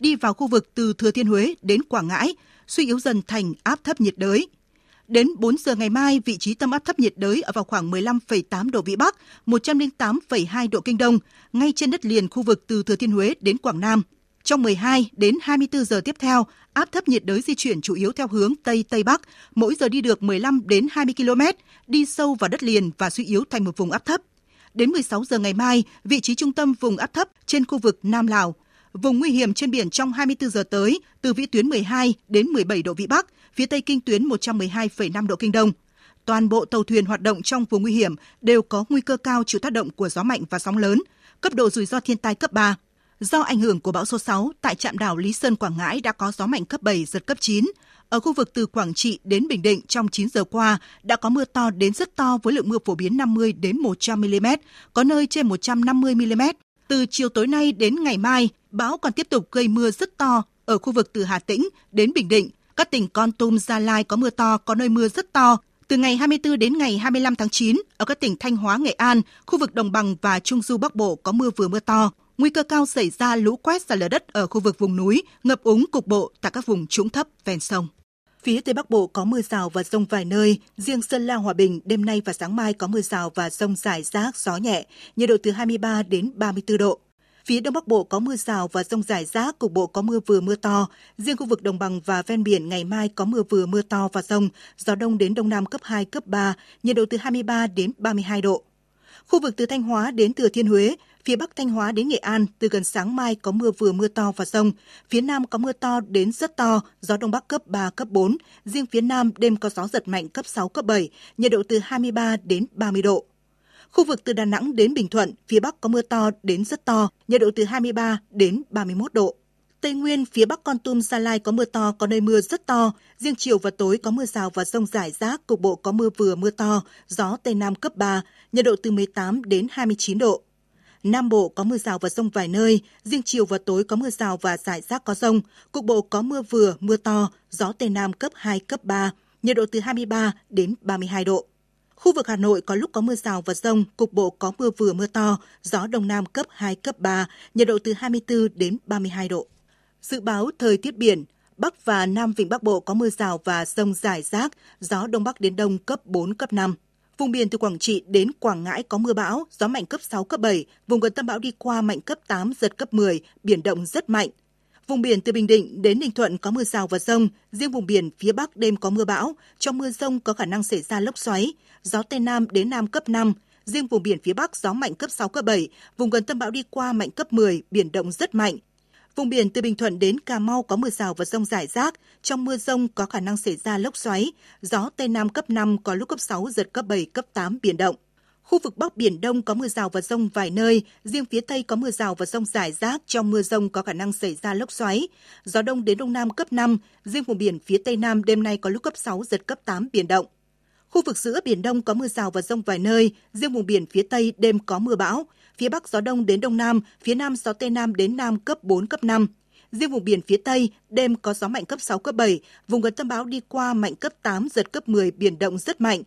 đi vào khu vực từ Thừa Thiên Huế đến Quảng Ngãi, suy yếu dần thành áp thấp nhiệt đới. Đến 4 giờ ngày mai, vị trí tâm áp thấp nhiệt đới ở vào khoảng 15,8 độ Vĩ Bắc, 108,2 độ Kinh Đông, ngay trên đất liền khu vực từ Thừa Thiên Huế đến Quảng Nam. Trong 12 đến 24 giờ tiếp theo, áp thấp nhiệt đới di chuyển chủ yếu theo hướng Tây Tây Bắc, mỗi giờ đi được 15 đến 20 km, đi sâu vào đất liền và suy yếu thành một vùng áp thấp. Đến 16 giờ ngày mai, vị trí trung tâm vùng áp thấp trên khu vực Nam Lào. Vùng nguy hiểm trên biển trong 24 giờ tới, từ vĩ tuyến 12 đến 17 độ vĩ Bắc, phía tây kinh tuyến 112,5 độ kinh đông. Toàn bộ tàu thuyền hoạt động trong vùng nguy hiểm đều có nguy cơ cao chịu tác động của gió mạnh và sóng lớn, cấp độ rủi ro thiên tai cấp 3. Do ảnh hưởng của bão số 6, tại trạm đảo Lý Sơn Quảng Ngãi đã có gió mạnh cấp 7 giật cấp 9. Ở khu vực từ Quảng Trị đến Bình Định trong 9 giờ qua đã có mưa to đến rất to với lượng mưa phổ biến 50 đến 100 mm, có nơi trên 150 mm. Từ chiều tối nay đến ngày mai, bão còn tiếp tục gây mưa rất to ở khu vực từ Hà Tĩnh đến Bình Định. Các tỉnh Con Tum, Gia Lai có mưa to, có nơi mưa rất to. Từ ngày 24 đến ngày 25 tháng 9, ở các tỉnh Thanh Hóa, Nghệ An, khu vực Đồng bằng và Trung Du Bắc Bộ có mưa vừa mưa to. Nguy cơ cao xảy ra lũ quét sạt lở đất ở khu vực vùng núi, ngập úng cục bộ tại các vùng trũng thấp ven sông. Phía Tây Bắc Bộ có mưa rào và rông vài nơi, riêng Sơn La Hòa Bình đêm nay và sáng mai có mưa rào và rông rải rác, gió nhẹ, nhiệt độ từ 23 đến 34 độ. Phía Đông Bắc Bộ có mưa rào và rông rải rác, cục bộ có mưa vừa mưa to. Riêng khu vực đồng bằng và ven biển ngày mai có mưa vừa mưa to và rông, gió đông đến đông nam cấp 2, cấp 3, nhiệt độ từ 23 đến 32 độ. Khu vực từ Thanh Hóa đến Thừa Thiên Huế, phía Bắc Thanh Hóa đến Nghệ An từ gần sáng mai có mưa vừa mưa to và rông. Phía Nam có mưa to đến rất to, gió Đông Bắc cấp 3, cấp 4. Riêng phía Nam đêm có gió giật mạnh cấp 6, cấp 7, nhiệt độ từ 23 đến 30 độ. Khu vực từ Đà Nẵng đến Bình Thuận, phía Bắc có mưa to đến rất to, nhiệt độ từ 23 đến 31 độ. Tây Nguyên, phía Bắc Con Tum, Gia Lai có mưa to, có nơi mưa rất to. Riêng chiều và tối có mưa rào và rông rải rác, cục bộ có mưa vừa mưa to, gió Tây Nam cấp 3, nhiệt độ từ 18 đến 29 độ. Nam Bộ có mưa rào và rông vài nơi, riêng chiều và tối có mưa rào và rải rác có rông, cục bộ có mưa vừa, mưa to, gió Tây Nam cấp 2, cấp 3, nhiệt độ từ 23 đến 32 độ. Khu vực Hà Nội có lúc có mưa rào và rông, cục bộ có mưa vừa mưa to, gió Đông Nam cấp 2, cấp 3, nhiệt độ từ 24 đến 32 độ. Dự báo thời tiết biển, Bắc và Nam Vịnh Bắc Bộ có mưa rào và rông rải rác, gió Đông Bắc đến Đông cấp 4, cấp 5. Vùng biển từ Quảng Trị đến Quảng Ngãi có mưa bão, gió mạnh cấp 6, cấp 7, vùng gần tâm bão đi qua mạnh cấp 8, giật cấp 10, biển động rất mạnh. Vùng biển từ Bình Định đến Ninh Thuận có mưa rào và rông, riêng vùng biển phía Bắc đêm có mưa bão, trong mưa rông có khả năng xảy ra lốc xoáy, gió Tây Nam đến Nam cấp 5, riêng vùng biển phía Bắc gió mạnh cấp 6, cấp 7, vùng gần tâm bão đi qua mạnh cấp 10, biển động rất mạnh. Vùng biển từ Bình Thuận đến Cà Mau có mưa rào và rông rải rác. Trong mưa rông có khả năng xảy ra lốc xoáy. Gió Tây Nam cấp 5 có lúc cấp 6, giật cấp 7, cấp 8, biển động. Khu vực Bắc Biển Đông có mưa rào và rông vài nơi, riêng phía Tây có mưa rào và rông rải rác, trong mưa rông có khả năng xảy ra lốc xoáy. Gió Đông đến Đông Nam cấp 5, riêng vùng biển phía Tây Nam đêm nay có lúc cấp 6, giật cấp 8, biển động. Khu vực giữa Biển Đông có mưa rào và rông vài nơi, riêng vùng biển phía Tây đêm có mưa bão. Phía Bắc gió Đông đến Đông Nam, phía Nam gió Tây Nam đến Nam cấp 4, cấp 5. Riêng vùng biển phía Tây, đêm có gió mạnh cấp 6, cấp 7, vùng gần tâm bão đi qua mạnh cấp 8, giật cấp 10, biển động rất mạnh.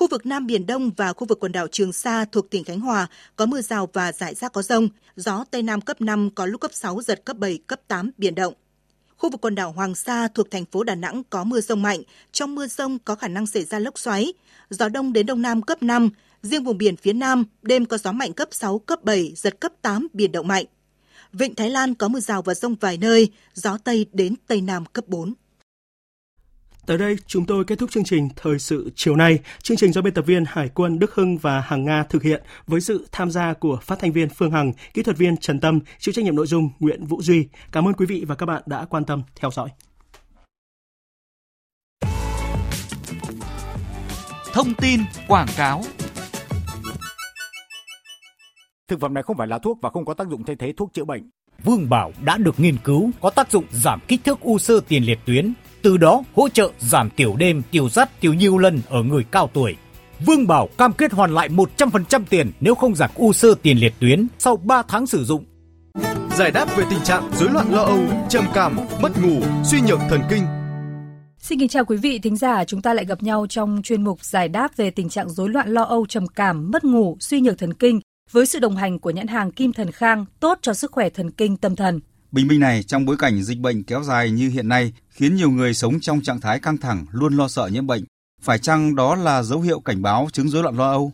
Khu vực Nam Biển Đông và khu vực quần đảo Trường Sa thuộc tỉnh Khánh Hòa có mưa rào và rải rác có rông, gió Tây Nam cấp 5 có lúc cấp 6, giật cấp 7, cấp 8, biển động. Khu vực quần đảo Hoàng Sa thuộc thành phố Đà Nẵng có mưa rông mạnh, trong mưa rông có khả năng xảy ra lốc xoáy, gió đông đến đông nam cấp 5, riêng vùng biển phía Nam đêm có gió mạnh cấp 6, cấp 7, giật cấp 8, biển động mạnh. Vịnh Thái Lan có mưa rào và rông vài nơi, gió Tây đến Tây Nam cấp 4. Tới đây, chúng tôi kết thúc chương trình Thời sự chiều nay. Chương trình do biên tập viên Hải quân Đức Hưng và Hàng Nga thực hiện với sự tham gia của phát thanh viên Phương Hằng, kỹ thuật viên Trần Tâm, chịu trách nhiệm nội dung Nguyễn Vũ Duy. Cảm ơn quý vị và các bạn đã quan tâm theo dõi. Thông tin quảng cáo Thực phẩm này không phải là thuốc và không có tác dụng thay thế thuốc chữa bệnh. Vương Bảo đã được nghiên cứu có tác dụng giảm kích thước u sơ tiền liệt tuyến, từ đó hỗ trợ giảm tiểu đêm, tiểu dắt, tiểu nhiều lần ở người cao tuổi. Vương Bảo cam kết hoàn lại 100% tiền nếu không giảm u sơ tiền liệt tuyến sau 3 tháng sử dụng. Giải đáp về tình trạng rối loạn lo âu, trầm cảm, mất ngủ, suy nhược thần kinh. Xin kính chào quý vị thính giả, chúng ta lại gặp nhau trong chuyên mục giải đáp về tình trạng rối loạn lo âu, trầm cảm, mất ngủ, suy nhược thần kinh với sự đồng hành của nhãn hàng Kim Thần Khang tốt cho sức khỏe thần kinh tâm thần. Bình minh này trong bối cảnh dịch bệnh kéo dài như hiện nay khiến nhiều người sống trong trạng thái căng thẳng, luôn lo sợ nhiễm bệnh. Phải chăng đó là dấu hiệu cảnh báo chứng rối loạn lo âu?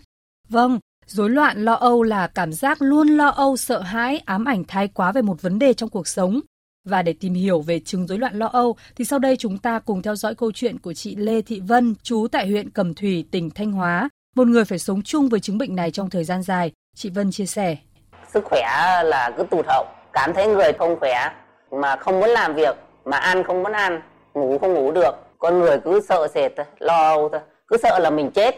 Vâng, rối loạn lo âu là cảm giác luôn lo âu, sợ hãi, ám ảnh thái quá về một vấn đề trong cuộc sống. Và để tìm hiểu về chứng rối loạn lo âu thì sau đây chúng ta cùng theo dõi câu chuyện của chị Lê Thị Vân, trú tại huyện Cẩm Thủy, tỉnh Thanh Hóa, một người phải sống chung với chứng bệnh này trong thời gian dài. Chị Vân chia sẻ. Sức khỏe là cứ tụt hậu, cảm thấy người không khỏe, mà không muốn làm việc, mà ăn không muốn ăn, ngủ không ngủ được. Con người cứ sợ sệt thôi, lo âu thôi, cứ sợ là mình chết.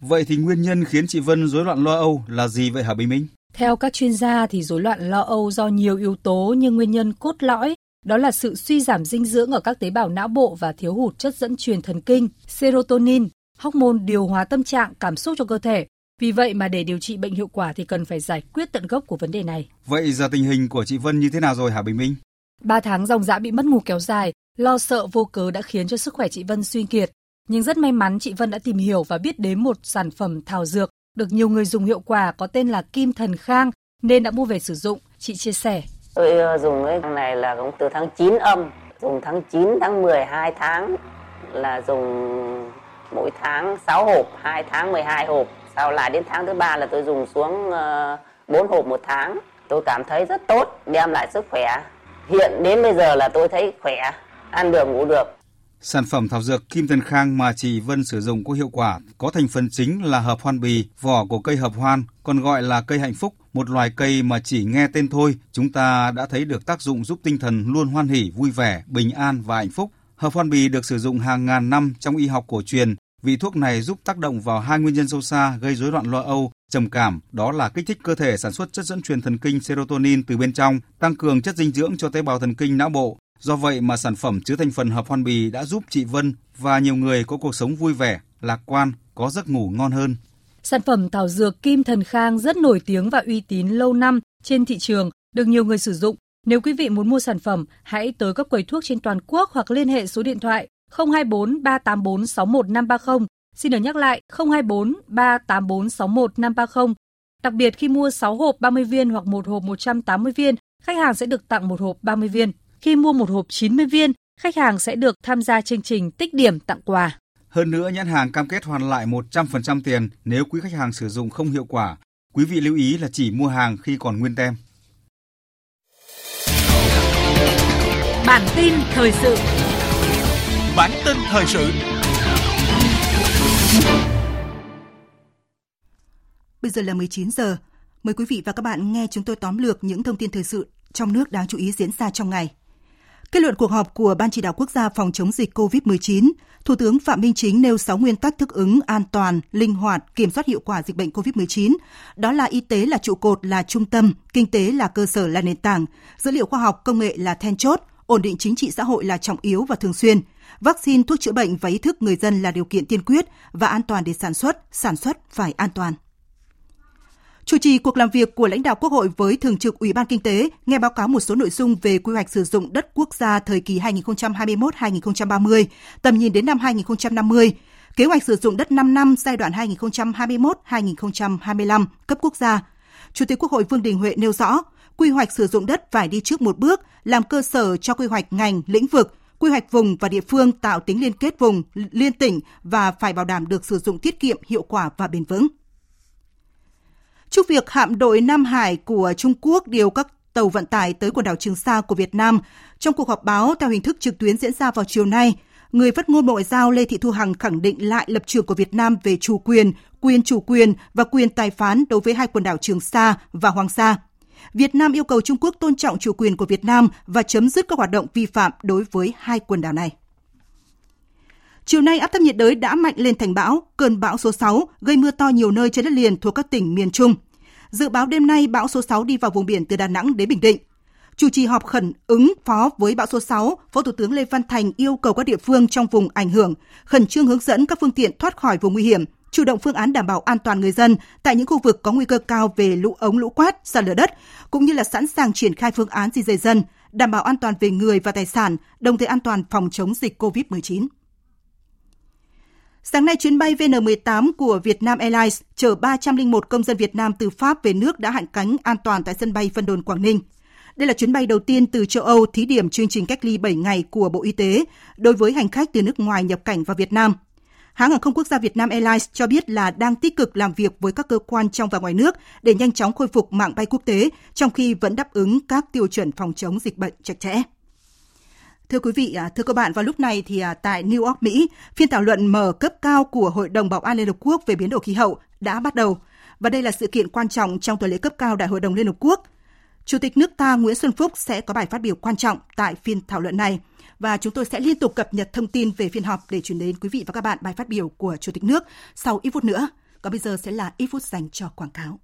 Vậy thì nguyên nhân khiến chị Vân rối loạn lo âu là gì vậy hả Bình Minh? Theo các chuyên gia thì rối loạn lo âu do nhiều yếu tố như nguyên nhân cốt lõi đó là sự suy giảm dinh dưỡng ở các tế bào não bộ và thiếu hụt chất dẫn truyền thần kinh, serotonin, hormone điều hòa tâm trạng, cảm xúc cho cơ thể. Vì vậy mà để điều trị bệnh hiệu quả thì cần phải giải quyết tận gốc của vấn đề này. Vậy giờ tình hình của chị Vân như thế nào rồi hả Bình Minh? Ba tháng dòng dã bị mất ngủ kéo dài, lo sợ vô cớ đã khiến cho sức khỏe chị Vân suy kiệt. Nhưng rất may mắn chị Vân đã tìm hiểu và biết đến một sản phẩm thảo dược được nhiều người dùng hiệu quả có tên là Kim Thần Khang nên đã mua về sử dụng. Chị chia sẻ. Tôi ờ, dùng cái này là cũng từ tháng 9 âm, dùng tháng 9, tháng 10, 2 tháng là dùng mỗi tháng 6 hộp, 2 tháng 12 hộp. Sau lại đến tháng thứ ba là tôi dùng xuống ờ, uh, 4 hộp một tháng. Tôi cảm thấy rất tốt, đem lại sức khỏe. Hiện đến bây giờ là tôi thấy khỏe, ăn được ngủ được. Sản phẩm thảo dược Kim Thần Khang mà chị Vân sử dụng có hiệu quả, có thành phần chính là hợp hoan bì, vỏ của cây hợp hoan, còn gọi là cây hạnh phúc, một loài cây mà chỉ nghe tên thôi, chúng ta đã thấy được tác dụng giúp tinh thần luôn hoan hỉ, vui vẻ, bình an và hạnh phúc. Hợp hoan bì được sử dụng hàng ngàn năm trong y học cổ truyền. Vị thuốc này giúp tác động vào hai nguyên nhân sâu xa gây rối loạn lo âu, trầm cảm, đó là kích thích cơ thể sản xuất chất dẫn truyền thần kinh serotonin từ bên trong, tăng cường chất dinh dưỡng cho tế bào thần kinh não bộ, Do vậy mà sản phẩm chứa thành phần hợp hoan bì đã giúp chị Vân và nhiều người có cuộc sống vui vẻ, lạc quan, có giấc ngủ ngon hơn. Sản phẩm thảo dược Kim Thần Khang rất nổi tiếng và uy tín lâu năm trên thị trường, được nhiều người sử dụng. Nếu quý vị muốn mua sản phẩm, hãy tới các quầy thuốc trên toàn quốc hoặc liên hệ số điện thoại 024 384 61530. Xin được nhắc lại 024 384 61530. Đặc biệt khi mua 6 hộp 30 viên hoặc một hộp 180 viên, khách hàng sẽ được tặng một hộp 30 viên. Khi mua một hộp 90 viên, khách hàng sẽ được tham gia chương trình tích điểm tặng quà. Hơn nữa, nhãn hàng cam kết hoàn lại 100% tiền nếu quý khách hàng sử dụng không hiệu quả. Quý vị lưu ý là chỉ mua hàng khi còn nguyên tem. Bản tin thời sự Bản tin thời sự Bây giờ là 19 giờ. Mời quý vị và các bạn nghe chúng tôi tóm lược những thông tin thời sự trong nước đáng chú ý diễn ra trong ngày. Kết luận cuộc họp của Ban chỉ đạo quốc gia phòng chống dịch COVID-19, Thủ tướng Phạm Minh Chính nêu 6 nguyên tắc thích ứng an toàn, linh hoạt, kiểm soát hiệu quả dịch bệnh COVID-19. Đó là y tế là trụ cột, là trung tâm, kinh tế là cơ sở, là nền tảng, dữ liệu khoa học, công nghệ là then chốt, ổn định chính trị xã hội là trọng yếu và thường xuyên. Vaccine, thuốc chữa bệnh và ý thức người dân là điều kiện tiên quyết và an toàn để sản xuất, sản xuất phải an toàn. Chủ trì cuộc làm việc của lãnh đạo Quốc hội với Thường trực Ủy ban Kinh tế, nghe báo cáo một số nội dung về quy hoạch sử dụng đất quốc gia thời kỳ 2021-2030, tầm nhìn đến năm 2050, kế hoạch sử dụng đất 5 năm giai đoạn 2021-2025 cấp quốc gia. Chủ tịch Quốc hội Vương Đình Huệ nêu rõ, quy hoạch sử dụng đất phải đi trước một bước, làm cơ sở cho quy hoạch ngành, lĩnh vực, quy hoạch vùng và địa phương tạo tính liên kết vùng, liên tỉnh và phải bảo đảm được sử dụng tiết kiệm, hiệu quả và bền vững. Trước việc hạm đội Nam Hải của Trung Quốc điều các tàu vận tải tới quần đảo Trường Sa của Việt Nam, trong cuộc họp báo theo hình thức trực tuyến diễn ra vào chiều nay, người phát ngôn Bộ Ngoại giao Lê Thị Thu Hằng khẳng định lại lập trường của Việt Nam về chủ quyền, quyền chủ quyền và quyền tài phán đối với hai quần đảo Trường Sa và Hoàng Sa. Việt Nam yêu cầu Trung Quốc tôn trọng chủ quyền của Việt Nam và chấm dứt các hoạt động vi phạm đối với hai quần đảo này. Chiều nay áp thấp nhiệt đới đã mạnh lên thành bão, cơn bão số 6 gây mưa to nhiều nơi trên đất liền thuộc các tỉnh miền Trung. Dự báo đêm nay bão số 6 đi vào vùng biển từ Đà Nẵng đến Bình Định. Chủ trì họp khẩn ứng phó với bão số 6, Phó Thủ tướng Lê Văn Thành yêu cầu các địa phương trong vùng ảnh hưởng khẩn trương hướng dẫn các phương tiện thoát khỏi vùng nguy hiểm, chủ động phương án đảm bảo an toàn người dân tại những khu vực có nguy cơ cao về lũ ống lũ quát sạt lở đất, cũng như là sẵn sàng triển khai phương án di dời dân, đảm bảo an toàn về người và tài sản, đồng thời an toàn phòng chống dịch COVID-19. Sáng nay, chuyến bay VN18 của Vietnam Airlines chở 301 công dân Việt Nam từ Pháp về nước đã hạ cánh an toàn tại sân bay Vân Đồn, Quảng Ninh. Đây là chuyến bay đầu tiên từ châu Âu thí điểm chương trình cách ly 7 ngày của Bộ Y tế đối với hành khách từ nước ngoài nhập cảnh vào Việt Nam. Hãng hàng không quốc gia Việt Nam Airlines cho biết là đang tích cực làm việc với các cơ quan trong và ngoài nước để nhanh chóng khôi phục mạng bay quốc tế, trong khi vẫn đáp ứng các tiêu chuẩn phòng chống dịch bệnh chặt chẽ. Thưa quý vị, à, thưa các bạn, vào lúc này thì à, tại New York, Mỹ, phiên thảo luận mở cấp cao của Hội đồng Bảo an Liên Hợp Quốc về biến đổi khí hậu đã bắt đầu. Và đây là sự kiện quan trọng trong tuần lễ cấp cao Đại hội đồng Liên Hợp Quốc. Chủ tịch nước ta Nguyễn Xuân Phúc sẽ có bài phát biểu quan trọng tại phiên thảo luận này. Và chúng tôi sẽ liên tục cập nhật thông tin về phiên họp để chuyển đến quý vị và các bạn bài phát biểu của Chủ tịch nước sau ít phút nữa. Còn bây giờ sẽ là ít phút dành cho quảng cáo.